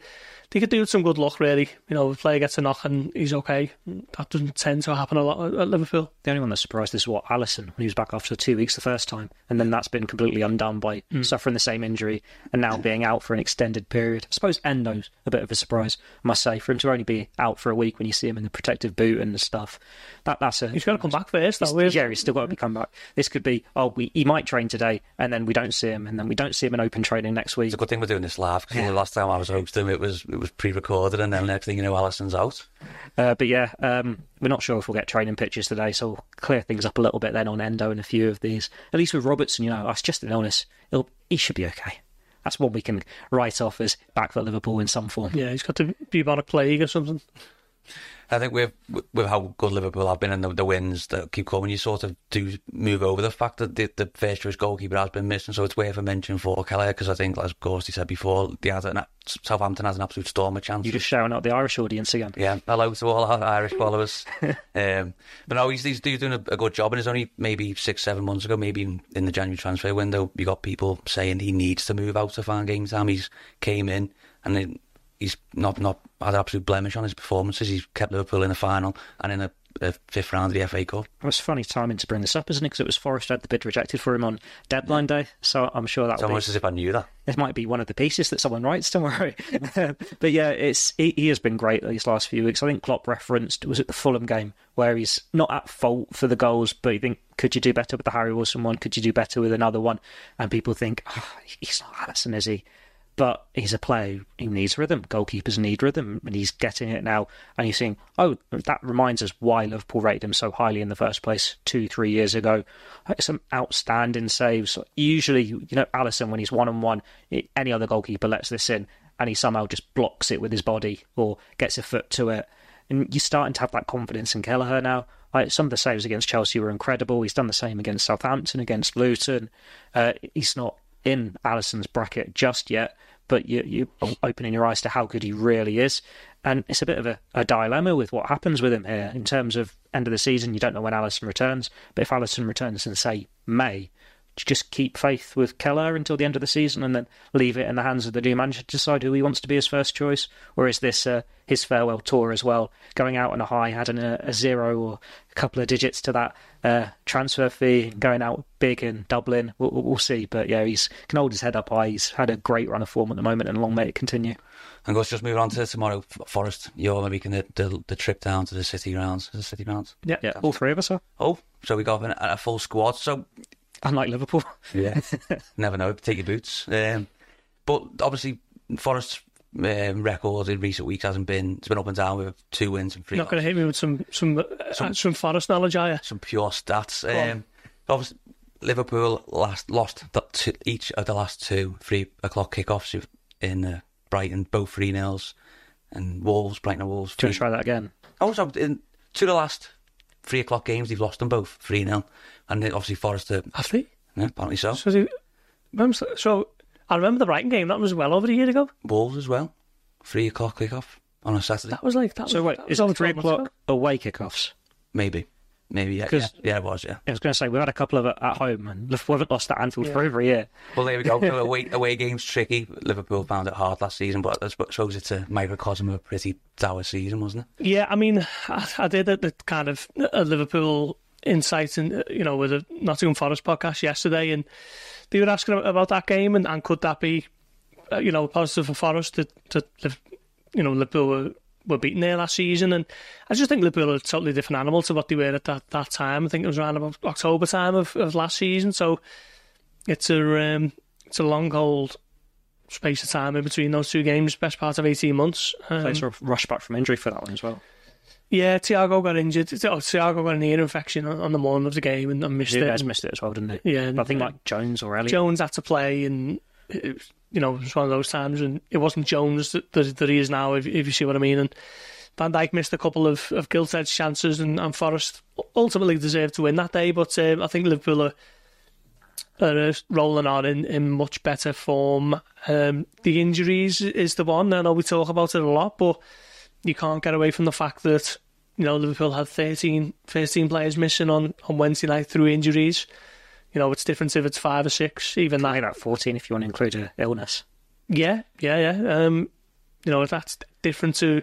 they could do with some good luck, really. You know, if a player gets a knock and he's okay. That doesn't tend to happen a lot at- at Liverpool. The only one that's surprised is what Alisson when he was back after two weeks the first time, and then that's been completely undone by mm. suffering the same injury and now being out for an extended period. I suppose Endo's a bit of a surprise, I must say, for him to only be out for a week when you see him in the protective boot and stuff. That that's a He's got to come back first, though. He's- yeah, he's still got to be come back. This could be, oh, we, he might train today, and then we don't see him, and then we don't see him in open training next week. It's a good thing we're doing this live because Yeah. the last time I was hosting it was it was pre-recorded, and then next thing you know, Alisson's out. Uh, but yeah, um, we're not sure if we'll get training pictures today, so we'll clear things up a little bit then on Endo and a few of these. At least with Robertson, you know, that's just an illness. It'll, he should be okay. That's one we can write off as back for Liverpool in some form. Yeah, he's got the bubonic plague or something. I think with with how good Liverpool have been and the, the wins that keep coming, you sort of do move over the fact that the, the first choice goalkeeper has been missing. So it's worth a mention for Kelleher because I think, as Gorsty said before, they had an, Southampton has an absolute storm of chances. You're just shouting out the Irish audience again. Yeah, hello to all our Irish followers. um, but no, he's, he's doing a, a good job, and it's only maybe six, seven months ago, maybe in, in the January transfer window, you got people saying he needs to move out to find game time. He's came in and then he's not not had an absolute blemish on his performances. He's kept Liverpool in the final and in a, a fifth round of the FA Cup. It was funny timing to bring this up, isn't it? Because it was Forest had the bid rejected for him on deadline day, so I'm sure that It's will be almost as if I knew that. It might be one of the pieces that someone writes. Don't worry. Um, but yeah, it's he, he has been great these last few weeks. I think Klopp referenced was it the Fulham game where he's not at fault for the goals, but you think could you do better with the Harry Wilson one? Could you do better with another one? And people think oh, he's not Alisson, is he? But he's a player who needs rhythm. Goalkeepers need rhythm, and he's getting it now. And you're seeing, oh, that reminds us why Liverpool rated him so highly in the first place two, three years ago. Some outstanding saves. Usually, you know, Alisson when he's one on one, any other goalkeeper lets this in, and he somehow just blocks it with his body or gets a foot to it. And you're starting to have that confidence in Kelleher now. Like some of the saves against Chelsea were incredible. He's done the same against Southampton, against Luton. Uh, he's not in Alisson's bracket just yet, but you, you're opening your eyes to how good he really is. And it's a bit of a, a dilemma with what happens with him here in terms of end of the season. You don't know when Alisson returns, but if Alisson returns in, say, May, just keep faith with Kelleher until the end of the season and then leave it in the hands of the new manager to decide who he wants to be his first choice? Or is this uh, his farewell tour as well, going out on a high, adding a, a zero or a couple of digits to that uh, transfer fee, going out big in Dublin? We'll, we'll see. But yeah, he's can hold his head up high. He's had a great run of form at the moment, and long may it continue. And let's just move on to tomorrow. Forest, you're making the, the, the trip down to the city grounds. The city grounds. Yeah. Yeah, all three of us are. Oh, so we got a, a full squad. So Unlike Liverpool. Yeah. Never know. Take your boots. Um, but obviously, Forest's um, record in recent weeks hasn't been. It's been up and down with two wins and three. You're not going to hit me with some some some, uh, some Forest knowledge, are you? Some pure stats. Um, obviously, Liverpool last lost two, each of the last two three o'clock kickoffs in uh, Brighton, both three nils, and Wolves, Brighton and Wolves. Do you want to try that again? Also, in two of the last three o'clock games, they've lost them both three 0 and obviously Forest. Uh, Have they? yeah, apparently so. So, they, when was that? so I remember the Brighton game. That was well over a year ago. Wolves as well. Three o'clock kickoff on a Saturday. That was like that. So was, wait, that is was it three o'clock away kickoffs? Maybe. maybe. Yeah, yeah, 'Cause- yeah, it was. Yeah. I was going to say we've had a couple of it at home, and Liverpool haven't lost at Anfield for Yeah. over a year. Well, there we go. So away, away games tricky. Liverpool found it hard last season, but I suppose it's a microcosm of a pretty dour season, wasn't it? Yeah, I mean, I, I did a, the kind of a Liverpool insight, and uh, you know, with a Nottingham Forest podcast yesterday, and they were asking about that game, and, and could that be, uh, you know, positive for Forest to, to you know, Liverpool were, were beaten there last season, and I just think Liverpool are a totally different animal to what they were at that, that time. I think it was around about October time of, of last season, so it's a um, it's a long old space of time in between those two games, best part of eighteen months. Um, They sort of rushed back from injury for that one as well. Yeah, Thiago got injured. Oh, Thiago got an ear infection on, on the morning of the game and, and missed it. missed it as well, didn't he? Yeah, But I think like Jones or Elliott. Jones had to play, and it was, you know it was one of those times, and it wasn't Jones that, that, that he is now, if, if you see what I mean. And Van Dijk missed a couple of, of gilt edged chances, and, and Forest ultimately deserved to win that day. But um, I think Liverpool are, are uh, rolling on in, in much better form. Um, the injuries is the one. I know we talk about it a lot, but you can't get away from the fact that you know Liverpool had 13, 13 players missing on, on Wednesday night through injuries. You know, it's different if it's five or six. Even that, that 14 if you want to include a illness. yeah, yeah, yeah. Um, you know, that's different to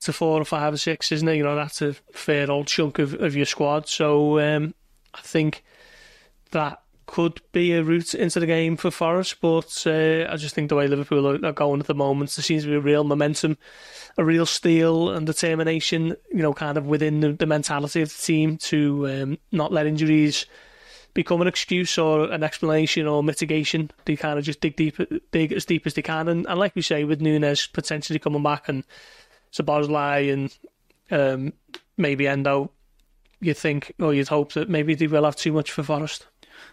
to four or five or six, isn't it? You know, that's a fair old chunk of, of your squad. So um, I think that could be a route into the game for Forest, but uh, I just think the way Liverpool are, are going at the moment, there seems to be a real momentum, a real steel and determination, you know, kind of within the, the mentality of the team to um, not let injuries become an excuse or an explanation or mitigation. They kind of just dig deep, dig as deep as they can, and, and like we say, with Nunez potentially coming back and Szoboszlai and um, maybe Endo, you think or you'd hope that maybe they will have too much for Forest.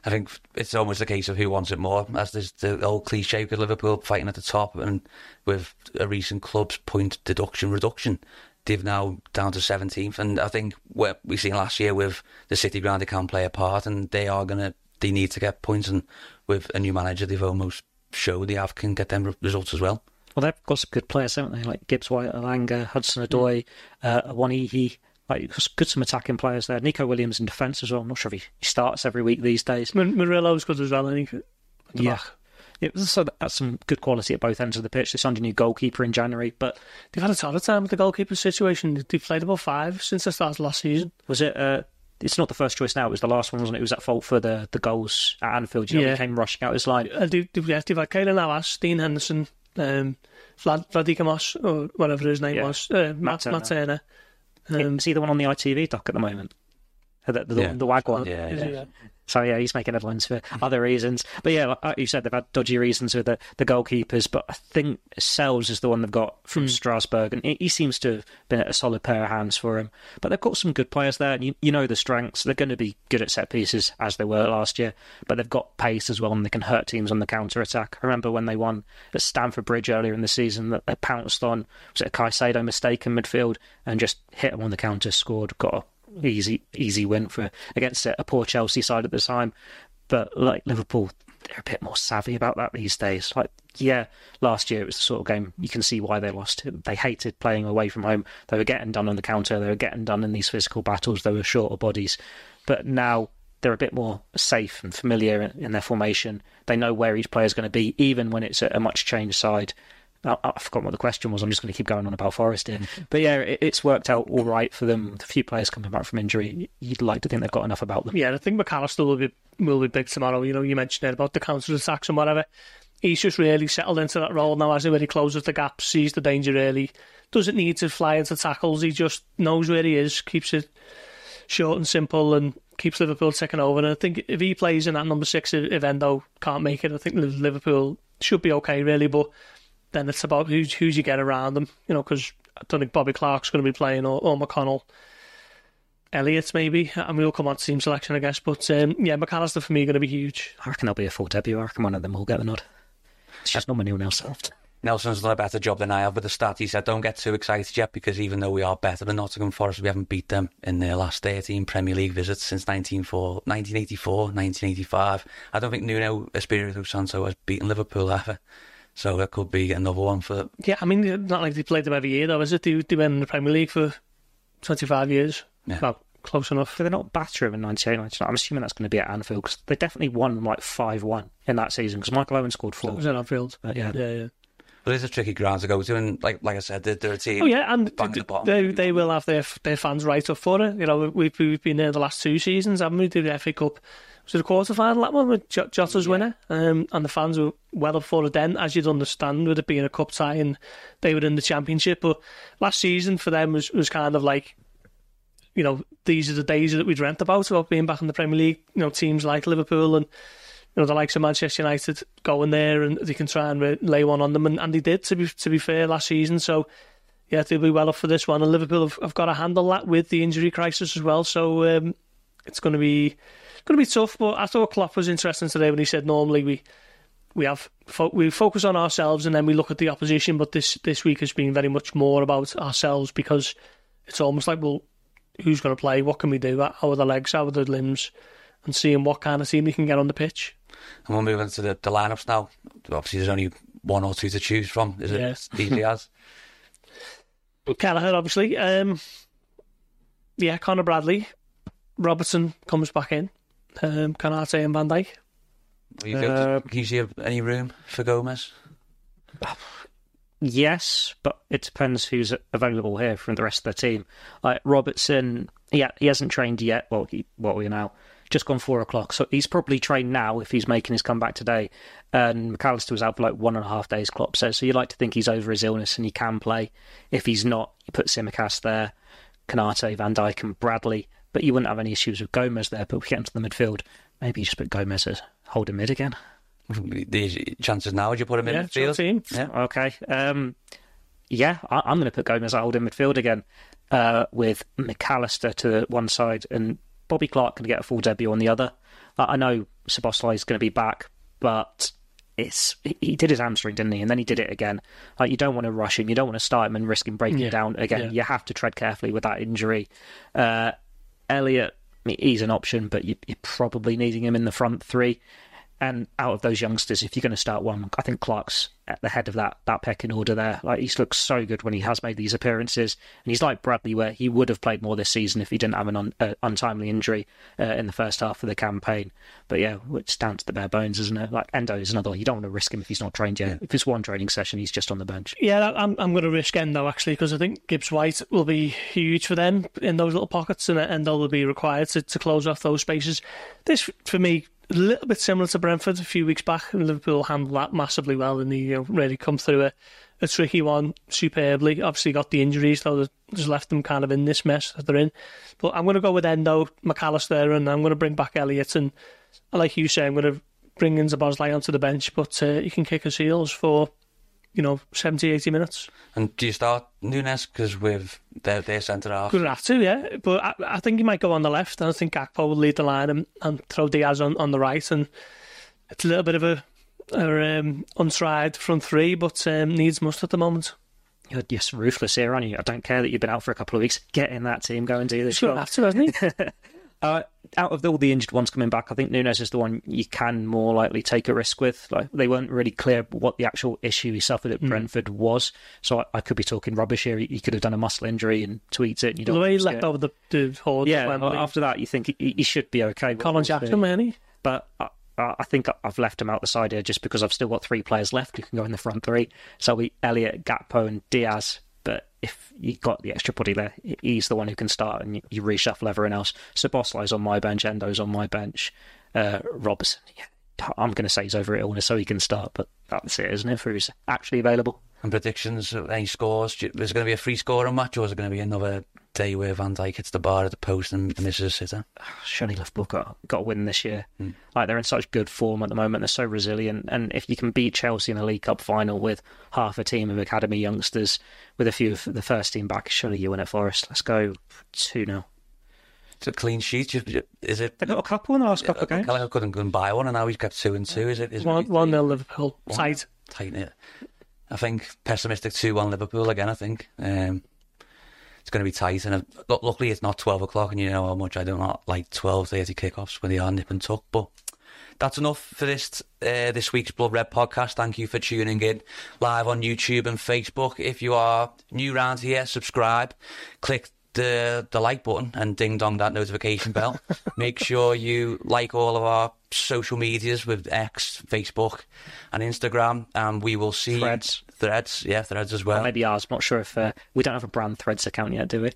I think it's almost a case of who wants it more, as there's the old cliche with Liverpool fighting at the top, and with a recent club's point deduction reduction, they've now down to 17th. And I think what we've seen last year with the City ground, they can't play a part, and they are gonna, they need to get points. And with a new manager, they've almost showed they have can get them re- results as well. Well, they've got some good players, haven't they? Like Gibbs White, Elanga, Hudson Odoi, uh, Awoniyi. Like, good some attacking players there. Neco Williams in defence as well. I'm not sure if he, starts every week these days. Mar- Murillo's good as well, I think. Yeah. It was, so that's some good quality at both ends of the pitch. They signed a new goalkeeper in January, but They've had a ton of time with the goalkeeper situation. They've played about five since the start of last season. was it? Uh, it's not the first choice now. It was the last one, wasn't it? It was at fault for the, the goals at Anfield. You know, Yeah. he came rushing out his line. Uh, they, they've, yeah, they've had Navas, Dean Henderson, um, Vlad, Vlachodimos, or whatever his name Yeah. was, uh, Matt, Turner. Matt Turner. Um, Is he the one on the ITV doc at the moment? The, the, Yeah. the WAG one. Yeah, yeah. So yeah, he's making headlines for other reasons. But yeah, like you said, they've had dodgy reasons with the, the goalkeepers. But I think Sels is the one they've got from hmm. Strasbourg, and he, he seems to have been a solid pair of hands for him. But they've got some good players there, and you, you know the strengths. They're going to be good at set pieces as they were last year, but they've got pace as well, and they can hurt teams on the counter attack. I remember when they won at Stamford Bridge earlier in the season that they pounced on was it a Caicedo mistake in midfield and just hit them on the counter, scored, got a easy easy win for against a, a poor Chelsea side at the time. But like Liverpool, they're a bit more savvy about that these days. Like, yeah, last year it was the sort of game you can see why they lost. They hated playing away from home. They were getting done on the counter. They were getting done in these physical battles. They were shorter bodies, but now they're a bit more safe and familiar in, in their formation. They know where each player is going to be, even when it's a, a much changed side. I, I forgot what the question was. I'm just going to keep going on about Forest here. But yeah, it, it's worked out all right for them. The few players coming back from injury, you'd like to think they've got enough about them. Yeah, I think Mac Allister will be will be big tomorrow. You know, you mentioned it about the counter attacks and whatever. He's just really settled into that role now as he really closes the gap, sees the danger early, doesn't need to fly into tackles. He just knows where he is, keeps it short and simple, and keeps Liverpool taking over. And I think if he plays in that number six, if Endo can't make it, I think Liverpool should be okay, really. But then it's about who's who's you get around them, you know, because I don't think Bobby Clark's going to be playing or, or McConnell. Elliott maybe, and we'll come on to team selection, I guess. But um, yeah, Mac Allister for me going to be huge. I reckon there'll be a full debut. I reckon one of them will get the nod. It's just not anyone else left. Nelson's done a better job than I have with the stat. He said, don't get too excited yet because even though we are better than Nottingham Forest, we haven't beat them in their last 13 Premier League visits since 1984, 1984, 1985. I don't think Nuno Espirito Santo has beaten Liverpool ever. So that could be another one for. Yeah, I mean, not like they played them every year, though, is it? They, they went in the Premier League for 25 years. Yeah. Well, close enough. So they're not battering in 98, 99. I'm assuming that's going to be at Anfield because they definitely won like 5 1 in that season because Michael Owen scored It four. was in Anfield. But yeah. Yeah, yeah. But it's a tricky ground to go to, and like like I said, they're, they're a team. Oh yeah, and at the they they will have their their fans right up for it. You know, we've we've been there the last two seasons, haven't we? Did the FA Cup was it the quarter final that one with J- Jota's winner, um, and the fans were well up for it then, as you'd understand, with it being a cup tie and they were in the championship. But last season for them was was kind of like. You know, these are the days that we dreamt about about being back in the Premier League. You know, teams like Liverpool and you know the likes of Manchester United going there and they can try and re- lay one on them, and, and they did to be to be fair last season. So yeah, they'll be well up for this one. And Liverpool have, have got to handle that with the injury crisis as well. So um, it's going to be going to be tough. But I thought Klopp was interesting today when he said normally we we have fo- we focus on ourselves and then we look at the opposition. But this this week has been very much more about ourselves because it's almost like well, who's going to play? What can we do? How are the legs? How are the limbs? And seeing what kind of team we can get on the pitch. And we'll move into the, the lineups now. Obviously, there's only one or two to choose from. Is it? Yes. Easily as. Kelleher, obviously. Um, yeah, Conor Bradley. Robertson comes back in. Um, Konate and Van Dijk. Will you go- Uh, Can you see any room for Gomez? Yes, but it depends who's available here from the rest of the team. Like Robertson, yeah, he hasn't trained yet. Well, he, what are we now? Just gone four o'clock, so he's probably trained now if he's making his comeback today. And Mac Allister was out for like one and a half days. Klopp says so. You like to think he's over his illness and he can play. If he's not, you put Tsimikas there, Konate, Van Dijk, and Bradley. But you wouldn't have any issues with Gomez there. But we get into the midfield, maybe you just put Gomez as holding mid again. The chances now, would you put him in Yeah, midfield? team. Yeah. Okay. Um, yeah, I, I'm going to put Gomez out in midfield again uh, with Mac Allister to one side and Bobby Clark can get a full debut on the other. I I know Szoboszlai is going to be back, but it's he- did his hamstring, didn't he? And then he did it again. Like you don't want to rush him, you don't want to start him and risk him breaking Yeah, down again. yeah. You have to tread carefully with that injury. Uh, Elliott, he's an option, but you, you're probably needing him in the front three. And out of those youngsters, if you're going to start one, I think Clark's at the head of that that pecking order there. Like he's looked so good when he has made these appearances, and he's like Bradley, where he would have played more this season if he didn't have an un, uh, untimely injury uh, in the first half of the campaign. But yeah, it's down to the bare bones, isn't it? Like Endo is another. one. You don't want to risk him if he's not trained yet. If it's one training session, he's just on the bench. Yeah, I'm I'm going to risk Endo actually because I think Gibbs White will be huge for them in those little pockets, and Endo will be required to, to close off those spaces. This for me a little bit similar to Brentford a few weeks back, and Liverpool handled that massively well, and they you know, really come through a, a tricky one superbly. Obviously got the injuries though just left them kind of in this mess that they're in. But I'm going to go with Endo, Mac Allister, and I'm going to bring back Elliott, and like you say, I'm going to bring in Szoboszlai onto the bench, but uh, he can kick his heels for you know 70, 80 minutes. And do you start Nunez because with their their centre half? Good have to, yeah. But I, I think he might go on the left. and I think Gakpo will lead the line and, and throw Diaz on, on the right. And it's a little bit of a, a um, untried front three, but um, needs must at the moment. You're just ruthless here, aren't you? I don't care that you've been out for a couple of weeks. Get in that team, go and do this. He's going to have to, hasn't he? Uh, out of all the injured ones coming back, I think Nunez is the one you can more likely take a risk with. Like they weren't really clear what the actual issue he suffered at hmm. Brentford was, so I, I could be talking rubbish here. He, he could have done a muscle injury and tweaked it. And you the don't way he left over the, the horde. Yeah, after that, you think he, he should be okay. Colin Jackson, man. But I, I think I've left him out the side here just because I've still got three players left who can go in the front three. So we Elliott, Gakpo, and Diaz. If you got the extra body there, he's the one who can start, and you, reshuffle everyone else. Szoboszlai's on my bench, Endo's on my bench, uh. Yeah, I'm going to say he's over illness, so he can start. But that's it, isn't it? For who's actually available. And predictions, of any scores? Do you- Is it going to be a free scoring match or is it going to be another day where Van Dijk hits the bar at the post and misses a sitter? Surely Liverpool got got to win this year. Hmm. Like they're in such good form at the moment. They're so resilient, and if you can beat Chelsea in a League Cup final with half a team of academy youngsters, with a few of the first team back, surely you win at Forest. Let's go two 0 It's a clean sheet. You- you- Is it? They got a couple in the last couple of games. Kelleher couldn't go and buy one, and now he's got two and two. Is it? Is One, it one nil Liverpool. Tight. tight it? I think pessimistic two one Liverpool again. I think um, it's going to be tight, and uh, luckily it's not twelve o'clock, and you know how much I do not like twelve thirty kickoffs when they are nip and tuck. But that's enough for this uh, this week's Blood Red podcast. Thank you for tuning in live on YouTube and Facebook. If you are new around here, subscribe, click the the like button and ding dong that notification bell. Make sure you like all of our social medias with X, Facebook, and Instagram, and we will see Threads. Threads, yeah, Threads as well. Maybe ours. Not sure if uh, we don't have a brand Threads account yet, do we?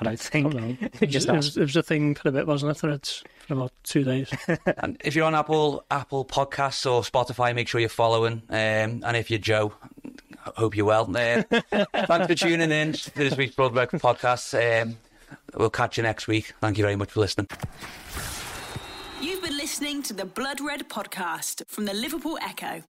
I don't think. Just it, ask. was, it was a thing for a bit, wasn't it? Threads for about two days. And if you're on Apple Apple Podcasts or Spotify, make sure you're following. Um, and if you're Joe, I hope you're well. Uh, thanks for tuning in to this week's Red podcast. Um, we'll catch you next week. Thank you very much for listening. You've been listening to the Blood Red podcast from the Liverpool Echo.